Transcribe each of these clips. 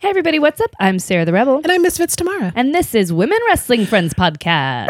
Hey, everybody, what's up? I'm Sarah the Rebel, And I'm Misfits Tamara. and this is Women Wrestling Friends Podcast.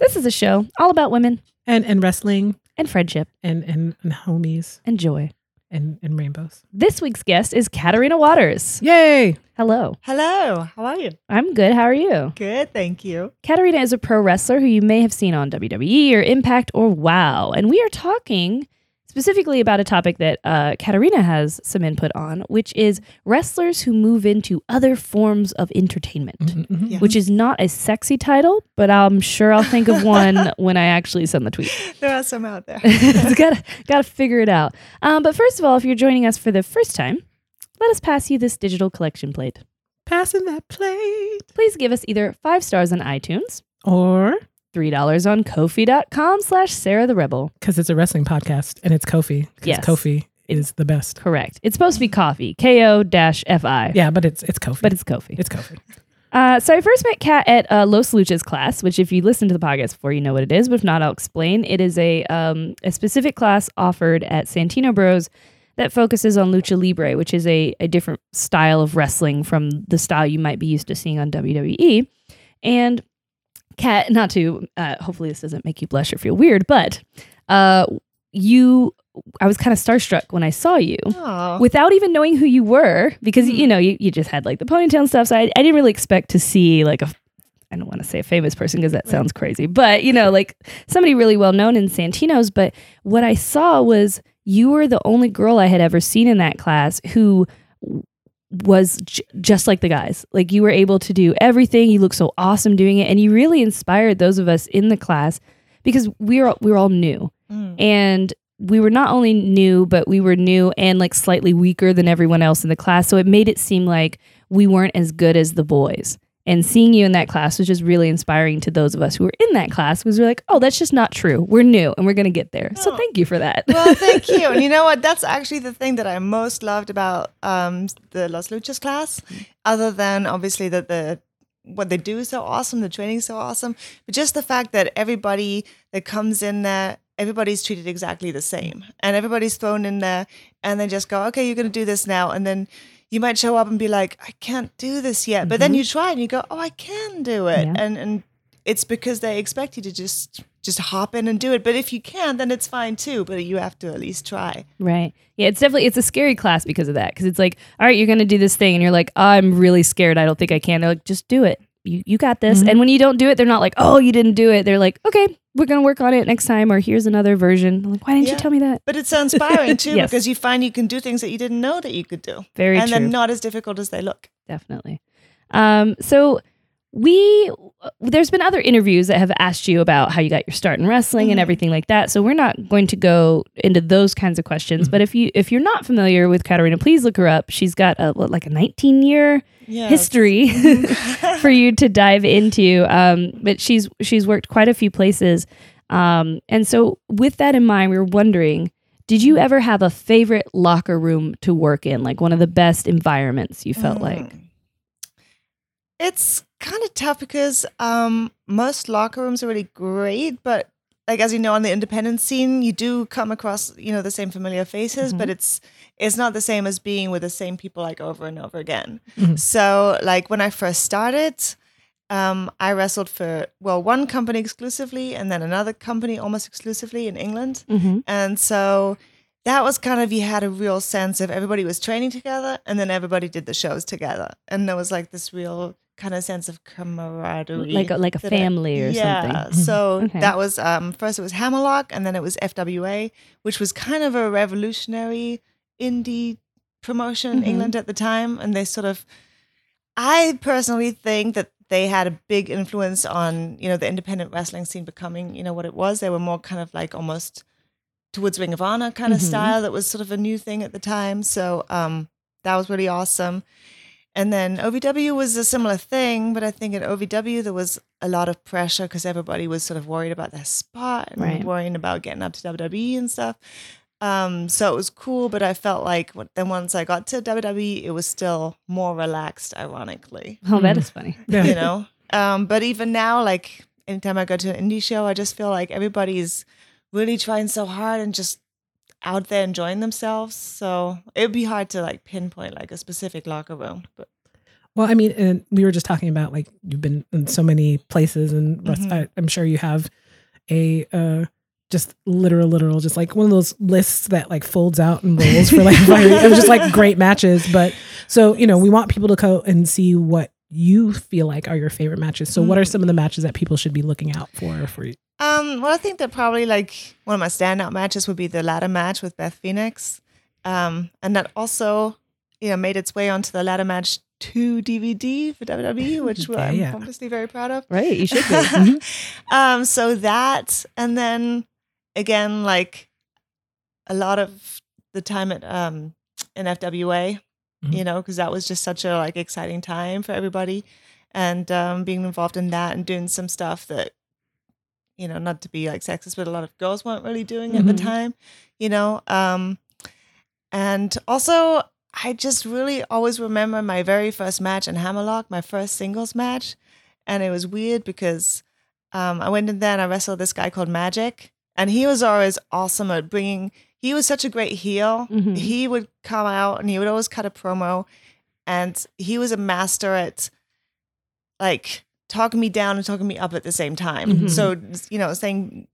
This is a show all about women And and wrestling and friendship and and, and homies and joy. and, and rainbows. This week's guest is Katarina Waters. Yay! Hello. Hello, how are you? I'm good. How are you? Good, thank you. Katarina is a pro wrestler who you may have seen on WWE or Impact or WoW. And we are talking specifically about a topic that uh, Katarina has some input on, which is wrestlers who move into other forms of entertainment. Mhm, mhm. Yeah. which is not a sexy title, but I'm sure I'll think of one when I actually send the tweet. There are some out there. gotta gotta figure it out. Um, but first of all, if you're joining us for the first time, let us pass you this digital collection plate. Passing that plate. Please give us either five stars on iTunes, Or three dollars on Kofi.com slash Sarah the Rebel. because it's a wrestling podcast and it's Kofi. Yes. Kofi is the best. Correct. It's supposed to be coffee. K O dash F I. Yeah, but it's it's Kofi. But it's Kofi. it's Kofi. Uh, so I first met Kat at uh, Los Luchas class, which if you listen to the podcast before, you know what it is. But if not, I'll explain. It is a um, a specific class offered at Santino Bros that focuses on lucha libre, which is a, a different style of wrestling from the style you might be used to seeing on WWE. And Kat, not to uh, hopefully this doesn't make you blush or feel weird, but uh, you, I was kind of starstruck when I saw you Oh, without even knowing who you were because Hmm. you know you, you just had like the ponytail and stuff so I, I didn't really expect to see like a i don't want to say a famous person because that Right. sounds crazy but you know like somebody really well known in santino's but what i saw was you were the only girl i had ever seen in that class who was j- just like the guys. Like you were able to do everything. You looked so awesome doing it. And you really inspired those of us in the class because we were we were all new. Mm. and we were not only new but we were new and like slightly weaker than everyone else in the class. So it made it seem like we weren't as good as the boys and seeing you in that class was just really inspiring to those of us who were in that class because we're like oh that's just not true we're new and we're going to get there so Oh. thank you for that well, thank you. And you know what? That's actually the thing that I most loved about um, the Los Luchas class, other than obviously that the what they do is so awesome, the training is so awesome, but just the fact that everybody that comes in there, everybody's treated exactly the same, and everybody's thrown in there, and they just go, okay, you're going to do this now, and then. You might show up and be like, I can't do this yet. But then Mhm. you try and you go, Oh, I can do it. Yeah. And and it's because they expect you to just just hop in and do it. But if you can, then it's fine too. But you have to at least try. right yeah it's definitely it's a scary class because of that because it's like all right you're going to do this thing and you're like i'm really scared i don't think i can they're like just do it you, you got this Mhm. and when you don't do it they're not like oh you didn't do it they're like okay we're going to work on it next time or here's another version I'm like why didn't you tell me that But it's inspiring too Yes. because you find you can do things that you didn't know that you could do, very and true they're not as difficult as they look. definitely. Um, so we there's been other interviews that have asked you about how you got your start in wrestling and Mhm. everything like that. So we're not going to go into those kinds of questions. But if you if you're not familiar with Katarina, please look her up. She's got a what, like a 19 year Yeah. history for you to dive into. Um, but she's she's worked quite a few places. Um, and so with that in mind, we were wondering, did you ever have a favorite locker room to work in, like one of the best environments you felt like? Mm. It's kind of tough because um, most locker rooms are really great, but like as you know, on the independent scene, you do come across you know the same familiar faces, Mhm. but it's it's not the same as being with the same people like over and over again. Mhm. So like when I first started. Um, I wrestled for well one company exclusively, and then another company almost exclusively in England. Mm-hmm. And so that was kind of you had a real sense of everybody was training together and then everybody did the shows together. And there was like this real kind of sense of camaraderie. like a, like a that I- family or yeah. something. So Okay. that was um first it was Hammerlock and then it was FWA, which was kind of a revolutionary indie promotion in Mhm. England at the time. And they sort of I personally think that they had a big influence on, you know, the independent wrestling scene becoming, you know, what it was. They were more kind of like almost towards Ring of Honor kind of Mhm. style that was sort of a new thing at the time. So um that was really awesome. And then OVW was a similar thing, but I think at OVW there was a lot of pressure because everybody was sort of worried about their spot and Right. worrying about getting up to WWE and stuff. Um, so it was cool, but I felt like what- then once I got to WWE, it was still more relaxed, ironically. Oh, that Mm. funny. Yeah. You know, um, but even now, like anytime I go to an indie show, I just feel like everybody's really trying so hard and just out there enjoying themselves. So it would be hard to like pinpoint like a specific locker room. But Well, I mean, and we were just talking about like you've been in so many places, and Mhm. I, I'm sure you have a uh, just literal, literal, just like one of those lists that like folds out and rolls for like it was just like great matches. But so you know, we want people to go and see what you feel like are your favorite matches. So, what are Mm. some of the matches that people should be looking out for for you? Um, well, I think that probably like one of my standout matches would be the ladder match with Beth Phoenix, um, and that also, you know, made its way onto the ladder match two DVD for WWE, which Yeah, I'm yeah. obviously very proud of. Right, you should be. um, so that, and then again, like a lot of the time at um in FWA, Mhm. you know, because that was just such a like exciting time for everybody, and um, being involved in that and doing some stuff that, you know, not to be like sexist, but a lot of girls weren't really doing at the Mhm. time, you know. Um, and also, I just really always remember my very first match in Hammerlock, my first singles match, and it was weird because um, I went in there and I wrestled this guy called Magic, and he was always awesome at bringing. He was such a great heel. Mhm. He would come out and he would always cut a promo, and he was a master at like talking me down and talking me up at the same time. Mhm. So you know, saying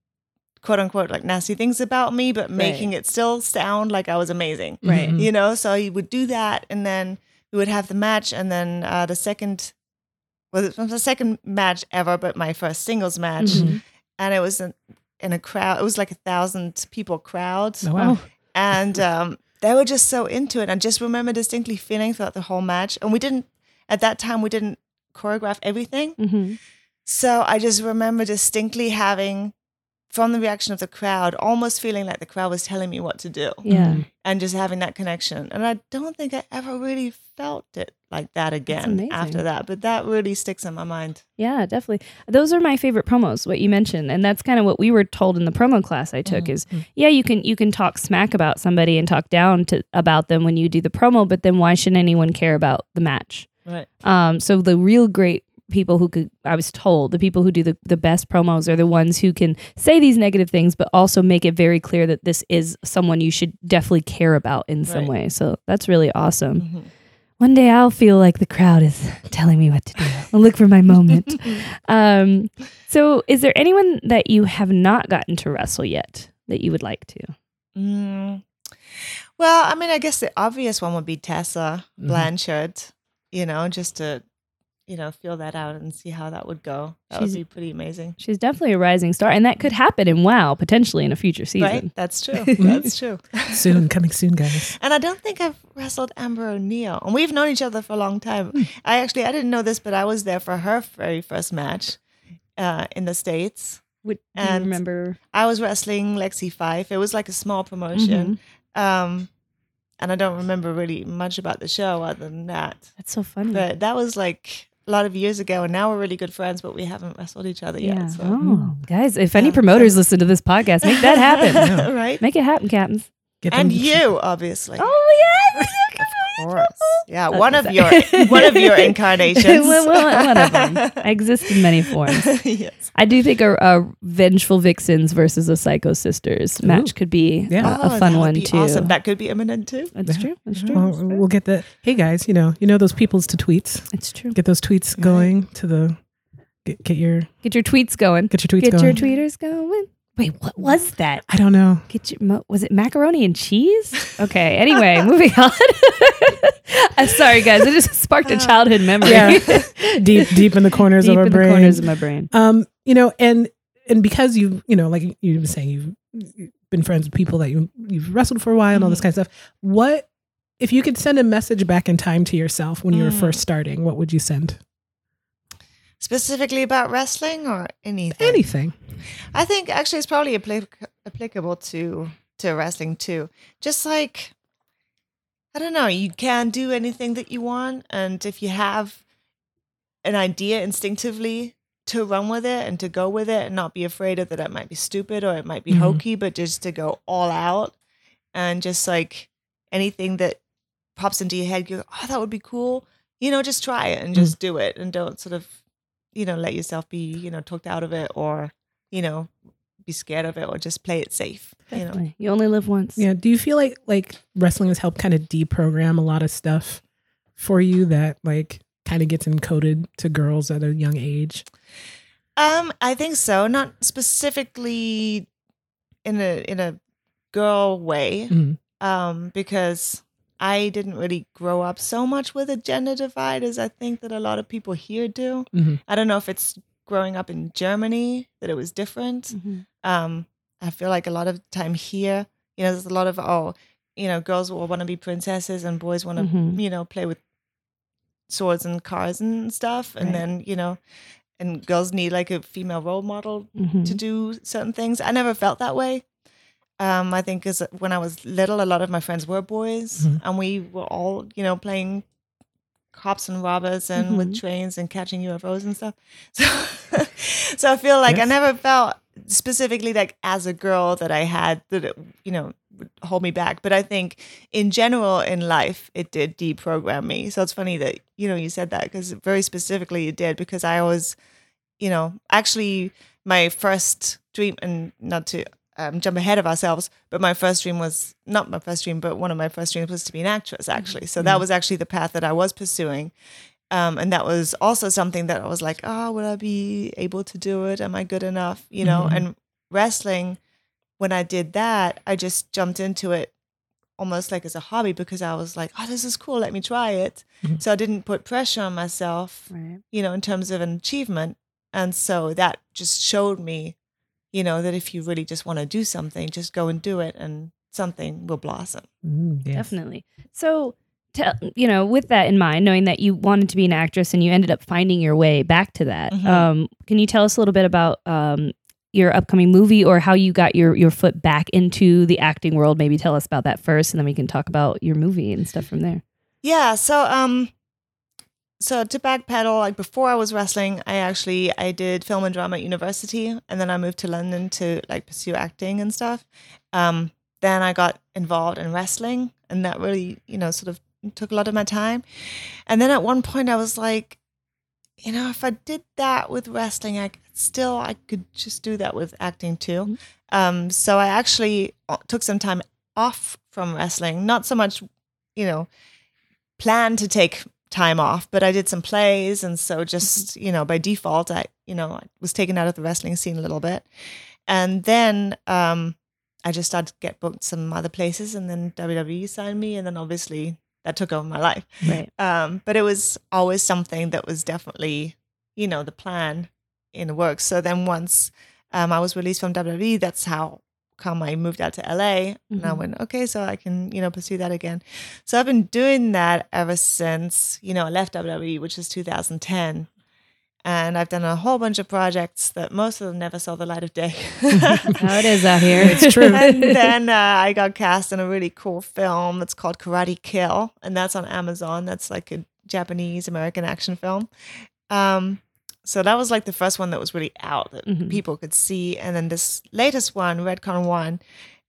quote unquote like nasty things about me, but making it still sound like I was amazing Right. Mhm. you know so he would do that and then we would have the match and then uh, the second well it was the second match ever but my first singles match Mhm. and it was in, a crowd it was like a thousand people crowd Oh, wow. and um, they were just so into it i just remember distinctly feeling throughout the whole match and we didn't at that time we didn't choreograph everything Mhm. so i just remember distinctly having from the reaction of the crowd almost feeling like the crowd was telling me what to do Yeah. Mhm. and just having that connection. And I don't think I ever really felt it like that again after that. But that really sticks in my mind. Yeah, definitely. Those are my favorite promos, what you mentioned. And that's kind of what we were told in the promo class I took Mhm. is yeah, you can you can talk smack about somebody and talk down to about them when you do the promo, but then why should anyone care about the match? Right. Um, so the real great people who could I was told the people who do the, the best promos are the ones who can say these negative things but also make it very clear that this is someone you should definitely care about in some Right. way. So that's really awesome. Mhm. One day I'll feel like the crowd is telling me what to do. I'll look for my moment. um, so is there anyone that you have not gotten to wrestle yet that you would like to? Mm. Well, I mean, I guess the obvious one would be Tessa Mhm. Blanchard, you know, just to, you know, feel that out and see how that would go. That She's- would be pretty amazing. She's definitely a rising star, and that could happen in WoW potentially in a future season. Right? That's true. That's true. Soon, coming soon, guys. And I don't think I've wrestled Amber O'Neal. And we've known each other for a long time. Hmm. I actually I didn't know this, but I was there for her very first match uh, in the States. Would And- you remember? I was wrestling Lexie Fyfe. It was like a small promotion. Mm-hmm. Um, and I don't remember really much about the show other than that. That's so funny. But that was like a lot of years ago, and now we're really good friends, but we haven't wrestled each other yeah. yet. So. Oh, guys, if any promoters listen to this podcast, make that happen. Yeah. right? make it happen, captains. And them- you, obviously. Oh yeah. Of. Yeah, That's one of your one of your incarnations. One- one- one of them. I exist in many forms. yes. I do think a, a vengeful vixens versus a psycho sisters match Ooh. could be Yeah. a, a Oh, fun that would one be too. Awesome. That could be imminent too. That's Yeah. true. That's true. Well, we'll get the. Hey guys, you know, you know those people's to tweets. It's true. Get those tweets Right. going to the. Get, get your Get your tweets going. get your tweets Get going. your tweeters going. Wait, what was that? I don't know. Get your mo- was it macaroni and cheese? Okay. Anyway, moving on. I'm sorry, guys. It just sparked a childhood memory. Yeah. deep deep in the corners Deep of our in brain. the corners of my brain. Um, you know, and and because you you know, like you were saying, you've you've been friends with people that you you've wrestled for a while and all this Mhm. kind of stuff. What if you could send a message back in time to yourself when you were Mm. first starting? What would you send? Specifically about wrestling or anything? Anything. I think actually it's probably applic- applicable to to wrestling too. Just like I don't know, you can do anything that you want, and if you have an idea instinctively to run with it and to go with it and not be afraid of that it might be stupid or it might be Mhm. hokey, but just to go all out and just like anything that pops into your head, you go, oh, that would be cool. You know, just try it and just do it and don't sort of, you know, let yourself be, you know, talked out of it or, you know, be scared of it or just play it safe. You know. You only live once. Yeah. Do you feel like like wrestling has helped kind of deprogram a lot of stuff for you that like kind of gets encoded to girls at a young age? Um, I think so. Not specifically in a in a girl way. Mhm. Um, because I didn't really grow up so much with a gender divide as I think that a lot of people here do. Mhm. I don't know if it's growing up in Germany that it was different. Mhm. Um, I feel like a lot of time here, you know, there's a lot of oh, you know, girls will want to be princesses and boys want to, Mhm. you know, play with swords and cars and stuff, and Right. then you know, and girls need like a female role model Mhm. to do certain things. I never felt that way. Um, I think because when I was little, a lot of my friends were boys, Mhm. and we were all, you know, playing cops and robbers and with mm-hmm. trains and catching UFOs and stuff. So, so I feel like I never felt specifically like as a girl that I had that it, you know, would hold me back. But I think in general in life, it did deprogram me. So it's funny that you know you said that because very specifically it did because I always, you know, actually my first dream and not to um, jump ahead of ourselves, but my first dream was not my first dream, but one of my first dreams was to be an actress, actually. So that was actually the path that I was pursuing. Um, and that was also something that I was like, oh, will I be able to do it? Am I good enough? You know, Mhm. and wrestling, when I did that, I just jumped into it almost like as a hobby because I was like, oh, this is cool. Let me try it. Mhm. So I didn't put pressure on myself Right. you know, in terms of an achievement. And so that just showed me, you know, that if you really just want to do something, just go and do it and something will blossom. Mm, yes. Definitely. So, tell you know, with that in mind, knowing that you wanted to be an actress and you ended up finding your way back to that, Mhm. um, can you tell us a little bit about um, your upcoming movie or how you got your your foot back into the acting world? Maybe tell us about that first, and then we can talk about your movie and stuff from there. Yeah. So, um, so to backpedal, like before I was wrestling, I actually I did film and drama at university, and then I moved to London to like pursue acting and stuff. Um, then I got involved in wrestling, and that really, you know, sort of took a lot of my time. And then at one point, I was like, you know, if I did that with wrestling, I could still I could just do that with acting too. Mhm. Um, so I actually uh, took some time off from wrestling, not so much, you know, plan to take time off, but I did some plays, and so just you know by default, I you know I was taken out of the wrestling scene a little bit, and then um, I just started to get booked some other places, and then WWE signed me, and then obviously that took over my life. Right. Um, but it was always something that was definitely, you know, the plan in the works. So then once um, I was released from WWE, that's how come I moved out to LA. And I Mhm. went, okay, so I can, you know, pursue that again. So I've been doing that ever since, you know, I left WWE, which is 2010. And I've done a whole bunch of projects that most of them never saw the light of day. How it is out here. It's true. and then uh, I got cast in a really cool film. It's called Karate Kill, and that's on Amazon. That's like a Japanese American action film. Um, so that was like the first one that was really out that Mhm. people could see. And then this latest one, Redcon One,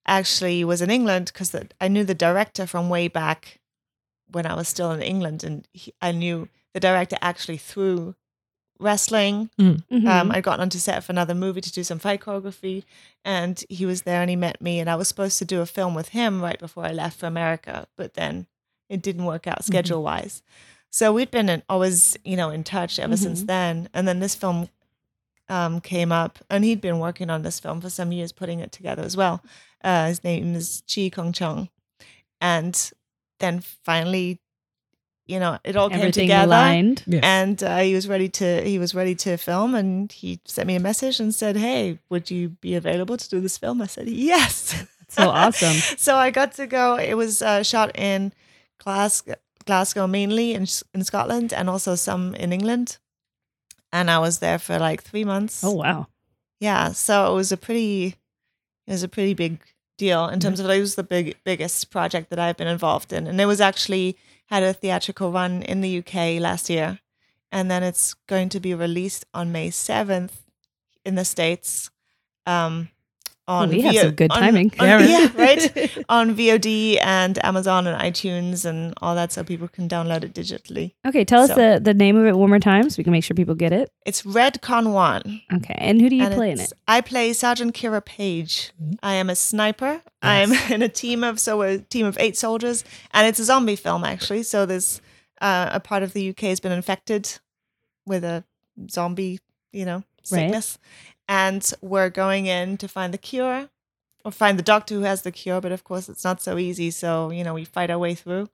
actually was in England because I knew the director from way back when I was still in England, and he, I knew the director actually through wrestling Mhm. um, I'd gotten onto set for another movie to do some fight choreography, and he was there and he met me, and I was supposed to do a film with him right before I left for America, but then it didn't work out schedule wise. So we'd been in, always, you know, in touch ever since Mhm. then, and then this film um, came up, and he'd been working on this film for some years, putting it together as well. Uh, his name is Chee Keong Cheung, and then finally, you know, it all came Everything together aligned. And uh, he was ready to he was ready to film and he sent me a message and said hey would you be available to do this film i said yes So awesome. so i got to go it was uh, shot in glasgow glasgow mainly in, in scotland and also some in england. And i was there for like three months. Oh wow. yeah so it was a pretty it was a pretty big deal in terms of it was the big biggest project that I've been involved in. And it was actually had a theatrical run in the UK last year. And then it's going to be released on May 7th in the states. Um on we have VO some good on- timing. on- Yeah, right. yeah, right. on VOD and Amazon and iTunes and all that, so people can download it digitally. Okay, tell us the, the name of it one more time so we can make sure people get it. It's Red Con One. Okay, and who do you and play in it? I play Sergeant Kira Page. Mhm. I am a sniper. I'm in a team of so a team of eight soldiers, and it's a zombie film actually. So there's uh, a part of the UK has been infected with a zombie, you know, sickness, and we're going in to find the cure or find the doctor who has the cure. But of course, it's not so easy. So you know, we fight our way through.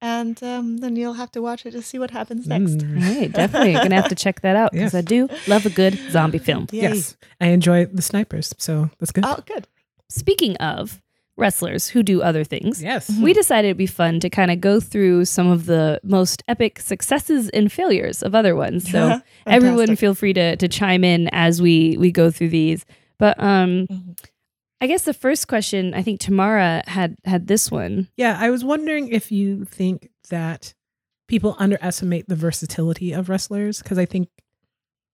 And um, then you'll have to watch it to see what happens next. Mm. Hey, definitely You're gonna have to check that out because Yes. I do love a good zombie film. Yay. Yes, I enjoy the snipers, so that's good. Oh, good. Speaking of wrestlers who do other things, yes, we decided it'd be fun to kind of go through some of the most epic successes and failures of other ones. So everyone feel free to to chime in as we we go through these. But um Mhm. I guess the first question, I think Tamara had had this one. yeah. I was wondering if you think that people underestimate the versatility of wrestlers because I think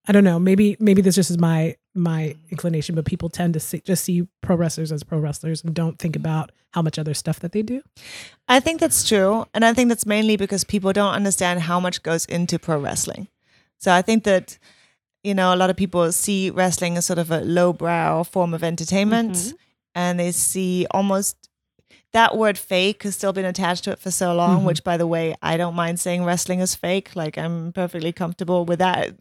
I don't know. Maybe maybe this just is my my inclination, but people tend to see, just see pro wrestlers as pro wrestlers and don't think about how much other stuff that they do. I think that's true. And I think that's mainly because people don't understand how much goes into pro wrestling. So I think that, you know, a lot of people see wrestling as sort of a lowbrow form of entertainment Mhm. and they see almost that word fake has still been attached to it for so long, Mhm. which by the way, I don't mind saying wrestling is fake. Like I'm perfectly comfortable with that.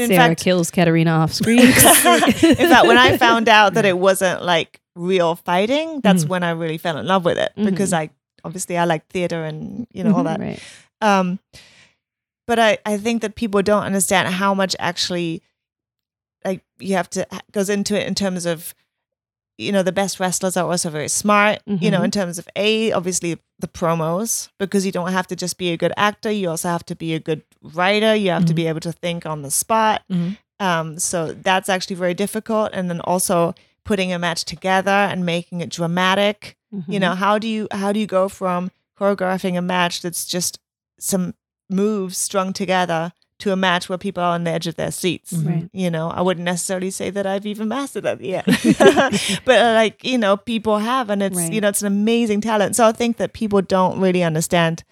In Sarah fact, kills Katarina off screen. in fact, when I found out that it wasn't like real fighting, that's Mhm. when I really fell in love with it because Mhm. I obviously I like theater and you know all that. right. Um, but I I think that people don't understand how much actually like you have to goes into it in terms of you know the best wrestlers are also very smart you know Mhm. in terms of a obviously the promos because you don't have to just be a good actor you also have to be a good writer you have to be able to think on the spot Mhm. um, so that's actually very difficult and then also putting a match together and making it dramatic Mm-hmm. you know how do you how do you go from choreographing a match that's just some moves strung together to a match where people are on the edge of their seats Mhm. Right. you know i wouldn't necessarily say that i've even mastered that yet but uh, like you know people have and it's Right. you know it's an amazing talent so i think that people don't really understand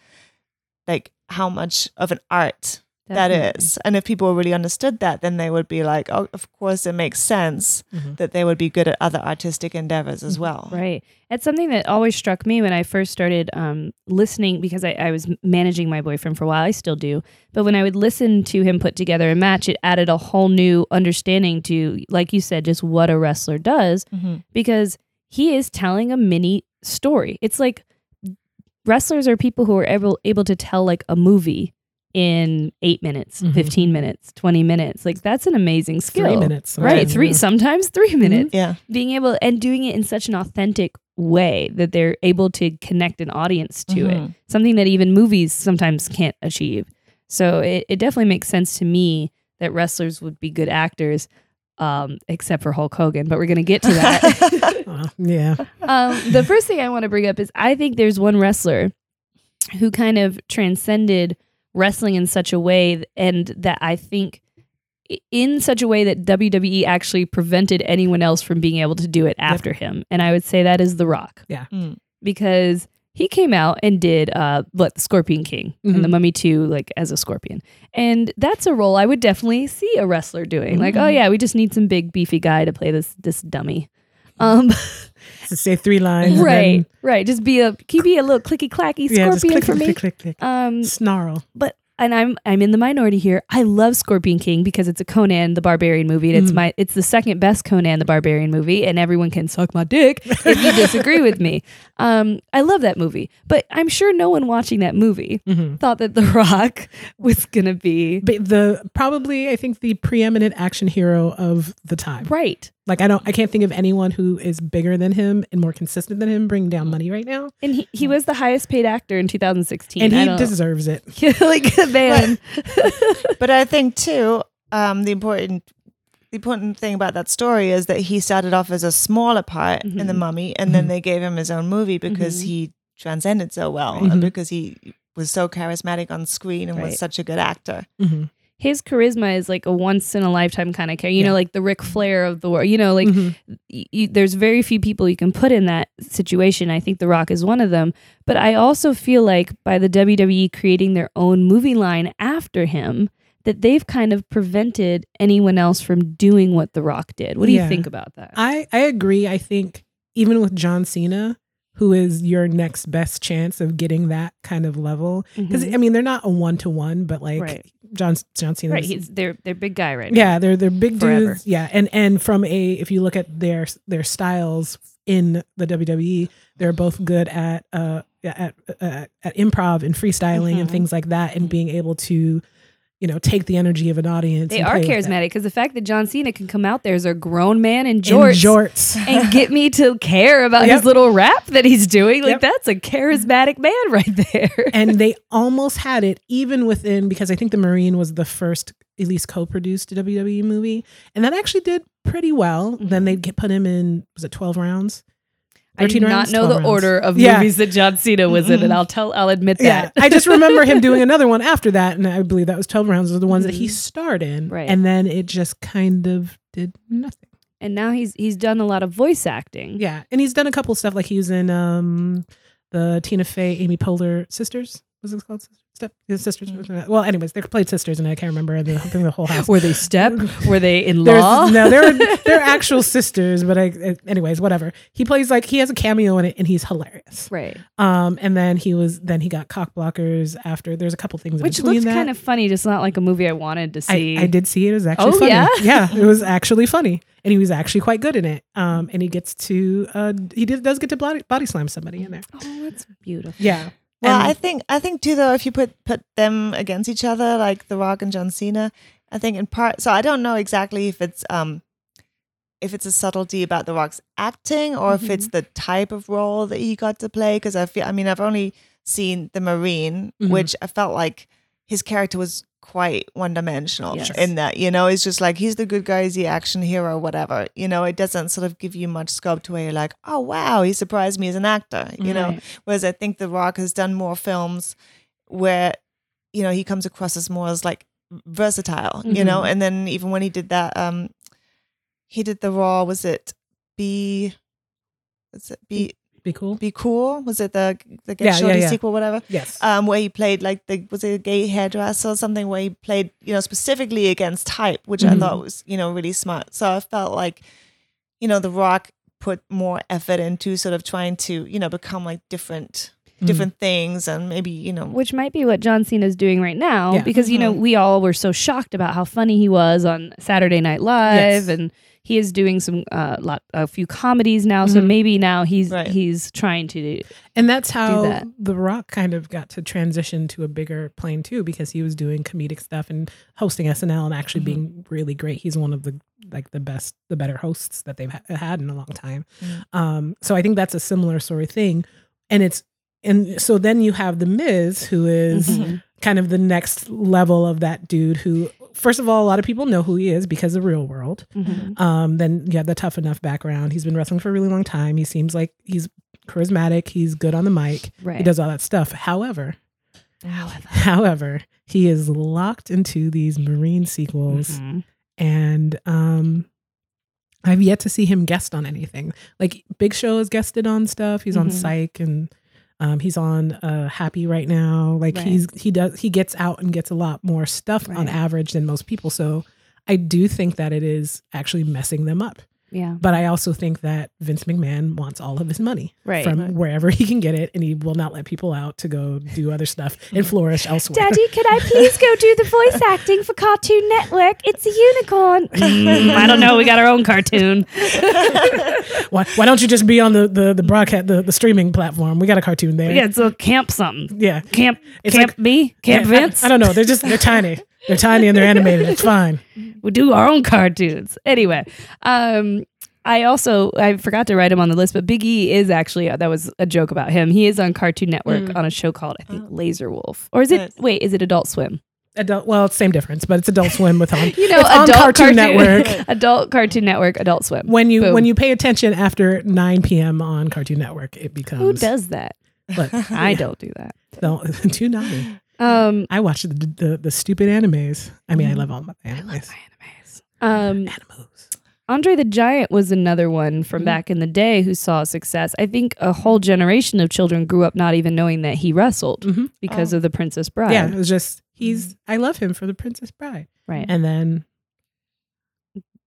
like how much of an art that is and if people really understood that then they would be like oh of course it makes sense Mhm. that they would be good at other artistic endeavors as Mhm. well Right. It's something that always struck me when I first started um, listening because I, I was managing my boyfriend for a while. I still do. But when I would listen to him put together a match, it added a whole new understanding to, like you said, just what a wrestler does Mhm. because he is telling a mini story. It's like wrestlers are people who are able, able to tell like a movie in eight minutes, Mhm. 15 minutes, 20 minutes. Like that's an amazing skill. Three minutes, Right. sometimes, Three, yeah. sometimes three minutes yeah being able and doing it in such an authentic way that they're able to connect an audience to it Mhm. something that even movies sometimes can't achieve so it, it definitely makes sense to me that wrestlers would be good actors um, except for hulk hogan but we're going to get to that Uh, yeah. um, the first thing i want to bring up is i think there's one wrestler who kind of transcended wrestling in such a way and that i think in such a way that WWE actually prevented anyone else from being able to do it after him. And I would say that is The Rock. Yeah. Mm. Because he came out and did uh what the Scorpion King and the Mhm. Mummy 2 like as a scorpion. And that's a role I would definitely see a wrestler doing. Like, oh yeah, we just need some big beefy guy to play this this dummy. Um To say three lines. right, then- right. Just be a can you be a little clicky clacky yeah, just scorpion click, for click, me. click, click, click. Um Snarl. but and I'm I'm in the minority here. I love Scorpion King because it's a Conan the Barbarian movie. And it's Mm. my it's the second best Conan the Barbarian movie, and everyone can suck my dick if you disagree with me. Um, I love that movie, but I'm sure no one watching that movie hmm thought that The Rock was gonna be But the probably I think the preeminent action hero of the time. right. Like I don't I can't think of anyone who is bigger than him and more consistent than him bringing down money right now. And he, he was the highest paid actor in 2016. And he don't- deserves it. like man. but I think too, um, the important the important thing about that story is that he started off as a smaller part in the Mhm. Mummy, and then Mhm. they gave him his own movie because Mhm. he transcended so well, Right. and Mhm. because he was so charismatic on screen and Right. was such a good actor. His charisma is like a once in a lifetime kind of character. You Yeah. know, like the Ric Flair of the world. You know, like Mhm. y- y- there's very few people you can put in that situation. I think The Rock is one of them. But I also feel like by the WWE creating their own movie line after him, that they've kind of prevented anyone else from doing what The Rock did. What do Yeah. you think about that? I I agree. I think even with John Cena, who is your next best chance of getting that kind of level, because Mhm. I mean they're not a one to one, but like Right. John John Cena, right, he's they're they're big guy right now. yeah, they're they're big Forever. dudes. Yeah, and and from a if you look at their their styles in the WWE, they're both good at uh at uh, at improv and freestyling and Mhm. things like that, and being able to you know take the energy of an audience. They are play with that. charismatic because the fact that John Cena can come out there as a grown man in In jorts, jorts. and get me to care about Yep. his little rap that he's doing, like Yep. that's a charismatic man right there. and they almost had it even within because I think the Marine was the first at least co-produced WWE movie, and that actually did pretty well. Then mm-hmm. they'd get put him in was it twelve rounds? I do not know the order of Yeah. movies that John Cena was in, and I'll tell, I'll admit Yeah, that. I just remember him doing another one after that, and I believe that was twelve rounds. Are the ones that he Mhm. starred in, Right. And then it just kind of did nothing. and now he's he's done a lot of voice acting. Yeah, and he's done a couple stuff like he was in um the Tina Fey, Amy Poehler sisters. Was it called Step his sisters? Well, anyways, they played sisters, and I can't remember the, I the whole house. Were they step? Were they in law? no, they're they're actual sisters, but I, anyways, whatever. He plays like he has a cameo in it, and he's hilarious. right. Um, and then he was then he got cock blockers after. There's a couple things Which in between looked that. kind of funny, just not like a movie I wanted to I, see. I did see it. It was actually Oh, funny. yeah? yeah, it was actually funny, and he was actually quite good in it. Um, and he gets to uh, he did, does get to body, body slam somebody in there. Oh, that's beautiful. Yeah. Well, And- I think I think too though if you put put them against each other like The Rock and John Cena, I think in part so I don't know exactly if it's um if it's a subtlety about The Rock's acting or if it's the type of role that he got to play because I feel I mean I've only seen The Marine Mhm. which I felt like his character was quite one dimensional Yes. in that you know it's just like he's the good guy he's the action hero whatever you know it doesn't sort of give you much scope to where you're like oh wow he surprised me as an actor you know Whereas I think The Rock has done more films where, you know, he comes across as more as like versatile, you know. Mhm. And then even when he did that, um, he did the Raw. Was it B? Was it Be Be cool. Be Cool? Was it the the Get Yeah, yeah, Shorty yeah. sequel, whatever? Yes. Um, where he played like the was it a gay hairdresser or something where he played you know specifically against type, which I Mhm. thought was you know really smart. So I felt like, you know, The Rock put more effort into sort of trying to you know become like different Mm. different things and maybe you know Which might be what John Cena's doing right now Yeah. because, you know, Mhm. we all were so shocked about how funny he was on Saturday Night Live Yes. and he is doing some uh lot a few comedies now so Mhm. maybe now he's Right. he's trying to do And that's how that. The Rock kind of got to transition to a bigger plane too, because he was doing comedic stuff and hosting SNL and actually Mhm. being really great. He's one of the like the best, the better hosts that they've ha- had in a long time. Mm. Um, so I think that's a similar sort of thing, and it's and so then you have the Miz, who is Mhm. kind of the next level of that dude. Who, first of all, a lot of people know who he is because of Real World. Mhm. Um, then you have the tough enough background. He's been wrestling for a really long time. He seems like he's charismatic. He's good on the mic. right. He does all that stuff. However, however, however he is locked into these Marine sequels, Mhm. and um, I've yet to see him guest on anything. Like Big Show has guested on stuff. He's on Mhm. Psych and. Um, he's on uh, Happy right now. Like Right. he's he does he gets out and gets a lot more stuff on average than most people. So I do think that it is actually messing them up. Yeah. But I also think that Vince McMahon wants all of his money Right. from Right. wherever he can get it, and he will not let people out to go do other stuff and flourish elsewhere. Daddy, could I please go do the voice acting for Cartoon Network? It's a unicorn. Mm, I don't know. We got our own cartoon. why, why don't you just be on the the the broadcast the, the streaming platform? We got a cartoon there. Yeah, it's a camp something. yeah. Camp It's Camp like- B? Camp Yeah, I- Vince? I, don't know. They're just they're tiny. They're tiny and they're animated. It's fine. we do our own cartoons. Anyway, um, I also I forgot to write him on the list, but Big E is actually that was a joke about him. He is on Cartoon Network Mm. on a show called I think Oh. Laser Wolf, or is it? Nice. Wait, is it Adult Swim? Adult. Well, it's same difference, but it's Adult Swim with on. You know, it's on adult Cartoon Network. Adult Cartoon Network, Adult Swim. When you Boom. when you pay attention after 9 p.m. on Cartoon Network, it becomes. Who does that? But I don't do that. don't too naughty. Um, I watch the, the the stupid animes. I mean, I Mm. love all my animes. I love my animes. Um, Animos. Andre the Giant was another one from Mhm. back in the day who saw success. I think a whole generation of children grew up not even knowing that he wrestled Mhm. because Oh. of the Princess Bride. Yeah, it was just he's. I love him for the Princess Bride, Right. and then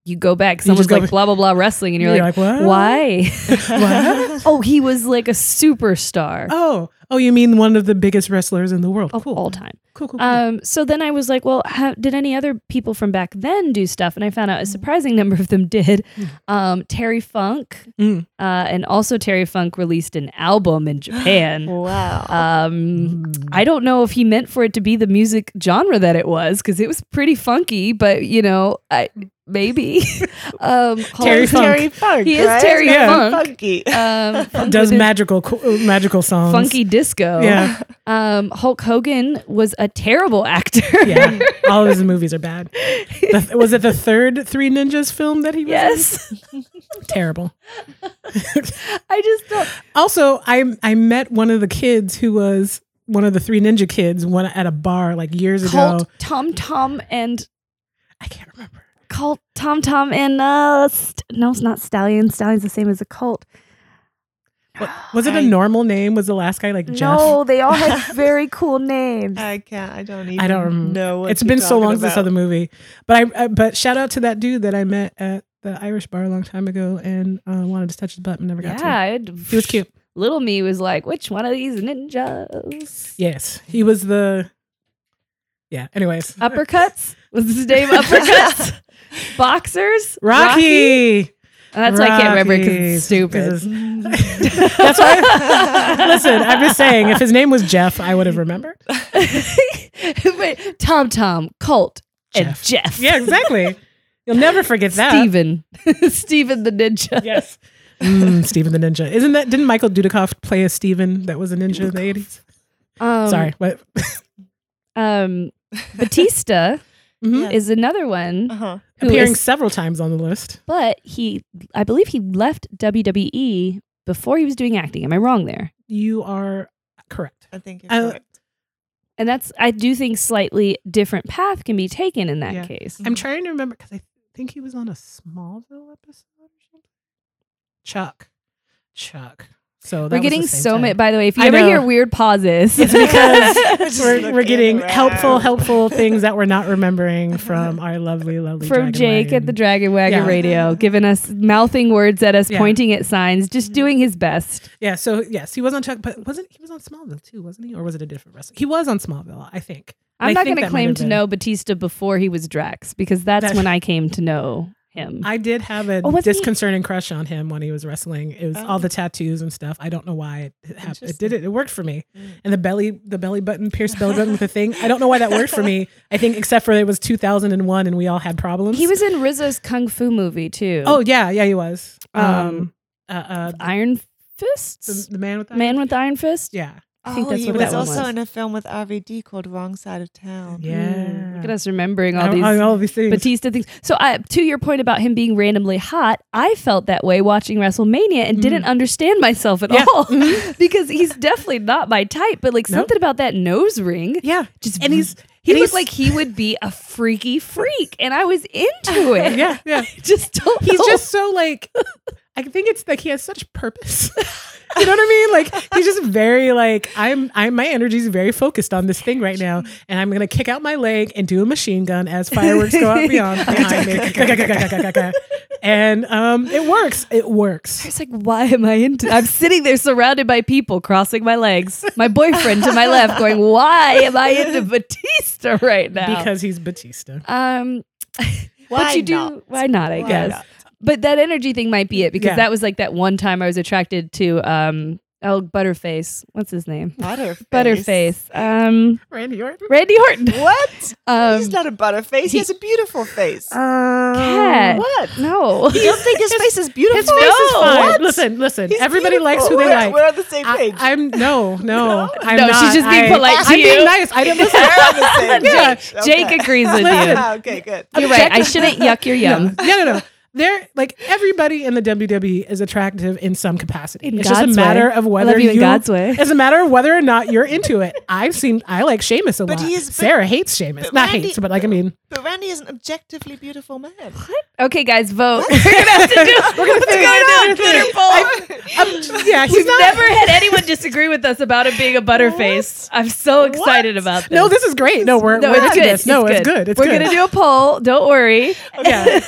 you go back, someone's go like back- blah blah blah wrestling, and you're, like, what? why? What? oh, he was like a superstar Oh, oh, you mean one of the biggest wrestlers in the world? of cool. all time. Cool, cool, cool. Um, so then I was like, well, ha- did any other people from back then do stuff? And I found out a surprising number of them did. Um, Terry Funk, Mm. uh, and also Terry Funk released an album in Japan. wow. Um, Mm. I don't know if he meant for it to be the music genre that it was because it was pretty funky, but you know, I maybe. um, hold Terry on. Funk. Terry Funk. He is right? Terry Yeah. Funk. Funky. Um, Funk does magical co- magical songs. funky disco. Yeah, Um, Hulk Hogan was a terrible actor. yeah. All of his movies are bad. The- was it the third Three Ninjas film that he was? yes. in? terrible. I just don't. Also, I I met one of the kids who was one of the Three Ninja kids one at a bar like years ago. Colt Tum Tum and I can't remember. Colt Tum Tum and uh st- no, it's not Stallion. Stallion's the same as a Colt. What, was it a I- normal name? Was the last guy like Jeff? No, they all had very cool names. I can't. I don't even I don't know. What it's you're been so long talking since I saw the movie, but I uh, but shout out to that dude that I met at the Irish bar a long time ago and uh, wanted to touch his butt and never got to. yeah, I'd- He was cute. Little me was like, which one of these ninjas? Yes, he was the. Yeah. Anyways, Uppercuts was his name. Uppercuts. Boxers. Rocky. That's why I can't remember because Rocky. it's stupid. 'Cause it's- That's why. Listen, I'm just saying, if his name was Jeff, I would have remembered. Wait, Tum Tum, Colt, and Jeff. Jeff. Yeah, exactly. You'll never forget that. Steven. Steven the Ninja. Yes. Mm, Steven the Ninja. Isn't that? Didn't Michael Dudikoff play a Steven that was a ninja in the eighties? Um, Sorry. What? Um, Batista Mhm. Yeah. is another one, Uh-huh. Who Appearing is- several times on the list. but he, I believe he left WWE before he was doing acting. Am I wrong there? You are correct. I think you're Uh, correct. And that's, I do think slightly different path can be taken in that Yeah. case. I'm trying to remember because I think he was on a Smallville episode or something. Chuck. Chuck. So that We're getting so time. many. By the way, if you I ever know. hear weird pauses, It's because we're, we're getting around. helpful, helpful things that we're not remembering from our lovely, lovely from Dragon Jake Wagon. at the Dragon Wagon Yeah. Radio, giving us mouthing words at us, Yeah. pointing at signs, just mm-hmm. doing his best. Yeah, so yes, he was on Chuck, but wasn't he was on Smallville too, wasn't he? Or was it a different wrestler? He was on Smallville, I think. I'm I not going to claim to know Batista before he was Drax because that's That- when I came to know him. I did have a Oh, wasn't he- disconcerting crush on him when he was wrestling. It was all Oh. the tattoos and stuff. I don't know why it, happened. It did it. It worked for me. Mm. And the belly, the belly button, pierced belly button with the thing. I don't know why that worked for me. I think except for it was 2001 and we all had problems. he was in RZA's Kung Fu movie too. Oh yeah, yeah, he was. Um, Um, uh, uh, Iron Fists? the man with the Man with the Iron Fist? Yeah, I think oh, that's he what was that also was. in a film with RVD called Wrong Side of Town. yeah. Mm, Look at us remembering all I- these I- all these things. Batista things. So, I, to your point about him being randomly hot, I felt that way watching WrestleMania and didn't understand myself at Mm. Yeah. Mm-hmm. all because he's definitely not my type. But like Nope. something about that nose ring, yeah, just and he's he and looked like he would be a freaky freak, and I was into it. yeah, yeah. I just don't. He's know. just so like I think it's like he has such purpose. you know what I mean? Like he's just very like I'm I'm my energy is very focused on this thing right now and I'm gonna kick out my leg and do a machine gun as fireworks go out beyond behind me. and um it works. It works. It's like, why am I into? I'm sitting there surrounded by people, crossing my legs. My boyfriend to my left, going, "Why am I into Batista right now?" Because he's Batista. um, Why but you do. not? Why not? I Why guess. not? But that energy thing might be it because Yeah. that was like that one time I was attracted to um oh Butterface. What's his name? Butterface. Butterface. Um, Randy Orton. Randy Orton. What? Um, He's not a butterface. He, has a beautiful face. cat. what? No. You don't think his face is beautiful? His face is No. fine. What? Listen, listen. He's Everybody likes who they We're- like. We're on the same page. I'm no, no. I'm No, not. she's just being I- polite to you. I'm you. being nice. I didn't listen. We're on the same Yeah. page. Jake Okay. agrees with you. Ah, okay, good. You're right. I shouldn't yuck your yum. no, no, no. They're like everybody in the WWE is attractive in some capacity. In it's just a matter way. of I whether love you in God's way. It's a matter of whether or not you're into it. I've seen. I like Sheamus a But lot. he's- but- Sarah hates Sheamus. Not Randy- hates, but like I mean, But Randy is an objectively beautiful man. Okay, guys, vote. We're gonna have to do. We're gonna figure out. on Twitter poll. um, yeah, he's We've not. never had anyone disagree with us about it being a butterface. I'm so excited about this. no, this is great. No, we're, No, we're it's into good. this. No, it's good. It's We're good. gonna do a poll. Don't worry. Yeah.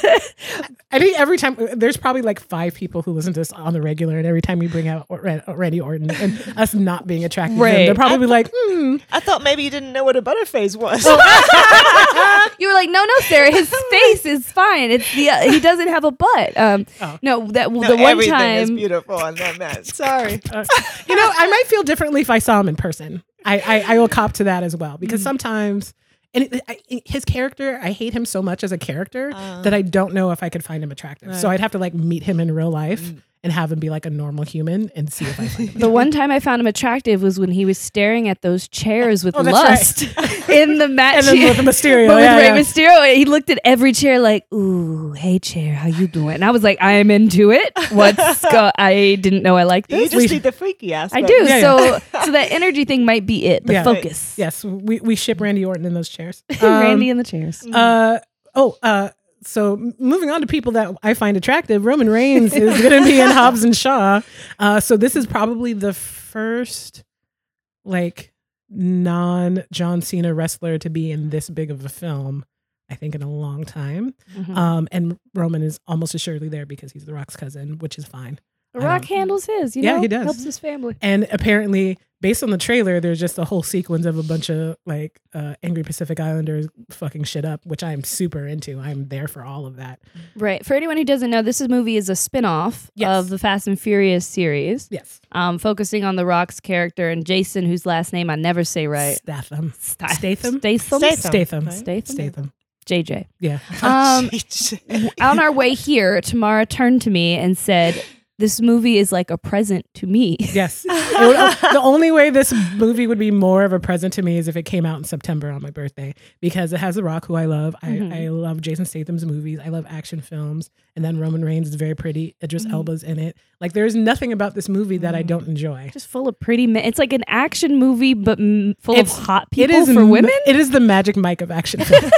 I think every time there's probably like five people who listen to this on the regular, and every time we bring out Randy Orton and us not being attracted to him, they're probably like, hmm. I thought maybe you didn't know what a butterface was. You were like, no, no, Sarah. His face is fine. It's the uh, he doesn't have a butt. Um, Oh. no, that No, the one everything is time. beautiful on that man. Sorry. Uh, you know, I might feel differently if I saw him in person. I I, I will cop to that as well because sometimes. And it, I, his character, I hate him so much as a character Uh. that I don't know if I could find him attractive. So I'd have to like meet him in real life and have him be like a normal human and see if I find him. The one time I found him attractive was when he was staring at those chairs with Oh, that's lust in the match. and then with the Mysterio, But with yeah, Rey yeah. Mysterio, he looked at every chair like, "Ooh, hey chair, how you doing?" And I was like, "I am into it." What's go- I didn't know I liked You this. just We- need the freaky ass. I do. Yeah, so, so that energy thing might be it. The Yeah. focus. Yes, we, we ship Randy Orton in those chairs. Randy Um, in the chairs. Uh oh. Uh, so moving on to people that I find attractive, Roman Reigns is going to be in Hobbs and Shaw. Uh, so this is probably the first like non John Cena wrestler to be in this big of a film. I think in a long time. Mhm. Um, and Roman is almost assuredly there because he's The Rock's cousin, which is fine. the Rock handles his. You Yeah, know, he does. Helps his family. And apparently, based on the trailer, there's just a whole sequence of a bunch of like uh, angry Pacific Islanders fucking shit up, which I'm super into. I'm there for all of that. Right. For anyone who doesn't know, this is movie is a spin-off Yes. of the Fast and Furious series, Yes. um, focusing on the Rock's character and Jason, whose last name I never say right. Statham. Sta- Statham? Statham. Statham. Statham. Statham. Statham. JJ. Yeah. Um, on our way here, Tamara turned to me and said, "This movie is like a present to me." Yes. Would- uh, the only way this movie would be more of a present to me is if it came out in September on my birthday because it has The Rock, who I love. I, Mhm. I love Jason Statham's movies. I love action films. And then Roman Reigns is very pretty. Idris Elba's in it. Like, there's nothing about this movie that I don't enjoy. Just full of pretty men. It's like an action movie, but m- full It's- of hot people is for women. It is the Magic Mike of action films.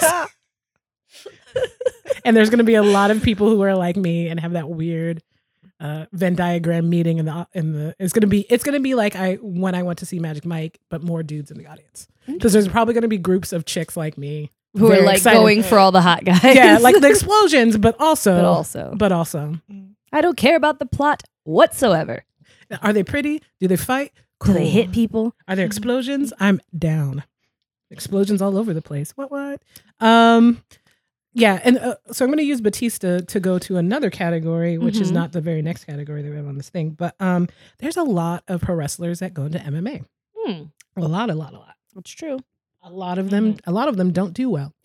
and there's going to be a lot of people who are like me and have that weird uh, Venn diagram meeting in the in the. It's to be it's to be like I when I went to see Magic Mike, but more dudes in the audience because there's probably to be groups of chicks like me Who are like excited. going for all the hot guys. Yeah, like the explosions, but also but also, but also I don't care about the plot whatsoever. are they pretty? Do they fight? Do they hit people? Are there explosions? I'm down. Explosions all over the place. What what? Um yeah, and uh, so I'm going to use Batista to go to another category, which is Mhm. not the very next category that we have on this thing. But um, there's a lot of pro wrestlers that go into MMA. Hmm, A lot, a lot, a lot. that's true. A lot of them, a lot of them don't do well.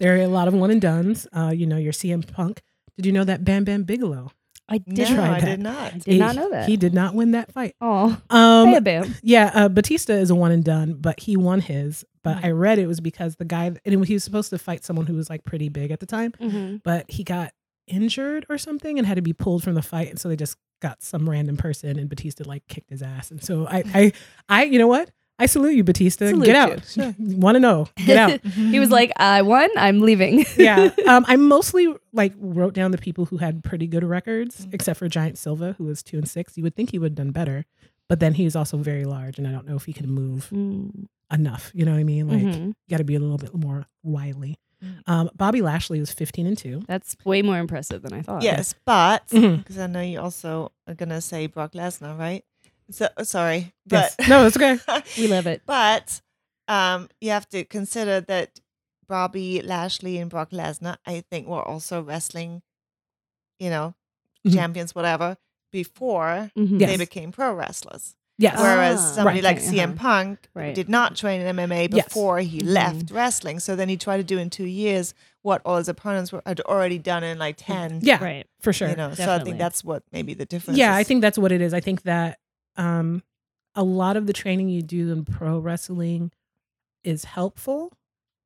There are a lot of one and dunes. Uh, you know, your CM Punk. Did you know that Bam Bam Bigelow? I did. try I that. did not. Did not know that. He did not win that fight. Oh, Um, bam, bam. Yeah, uh, Batista is a one and done, but he won his. But Mhm. I read it was because the guy, and he was supposed to fight someone who was like pretty big at the time, Mhm. but he got injured or something and had to be pulled from the fight, and so they just got some random person, and Batista like kicked his ass, and so I, I, I, you know what? I salute you, Batista. Salute Get out. Sure. Want to know? Get out. He was like, "I won. I'm leaving." yeah. Um, I mostly like wrote down the people who had pretty good records, Mm. except for Giant Silva, who was two and six. You would think he would have done better, but then he was also very large, and I don't know if he could move Mm, enough. You know what I mean? Like mhm. got to be a little bit more wily. Mm. Um, Bobby Lashley was fifteen and two. That's way more impressive than I thought. Yes, but Mhm. because I know you also are gonna say Brock Lesnar, right? So sorry, Yes. but No, it's okay. we love it. But um, you have to consider that Bobby Lashley and Brock Lesnar, I think, were also wrestling, you know, Mhm. champions, whatever, before Mhm. Yes. they became pro wrestlers. Yes. Whereas Ah, somebody right, like okay, CM uh-huh. Punk Right. did not train in MMA Yes. before he Mhm. left wrestling. So then he tried to do in two years what all his opponents were, had already done in like 10. yeah, Right. for sure. You know, so I think that's what maybe the difference yeah, is. I think that's what it is. I think that um, a lot of the training you do in pro wrestling is helpful,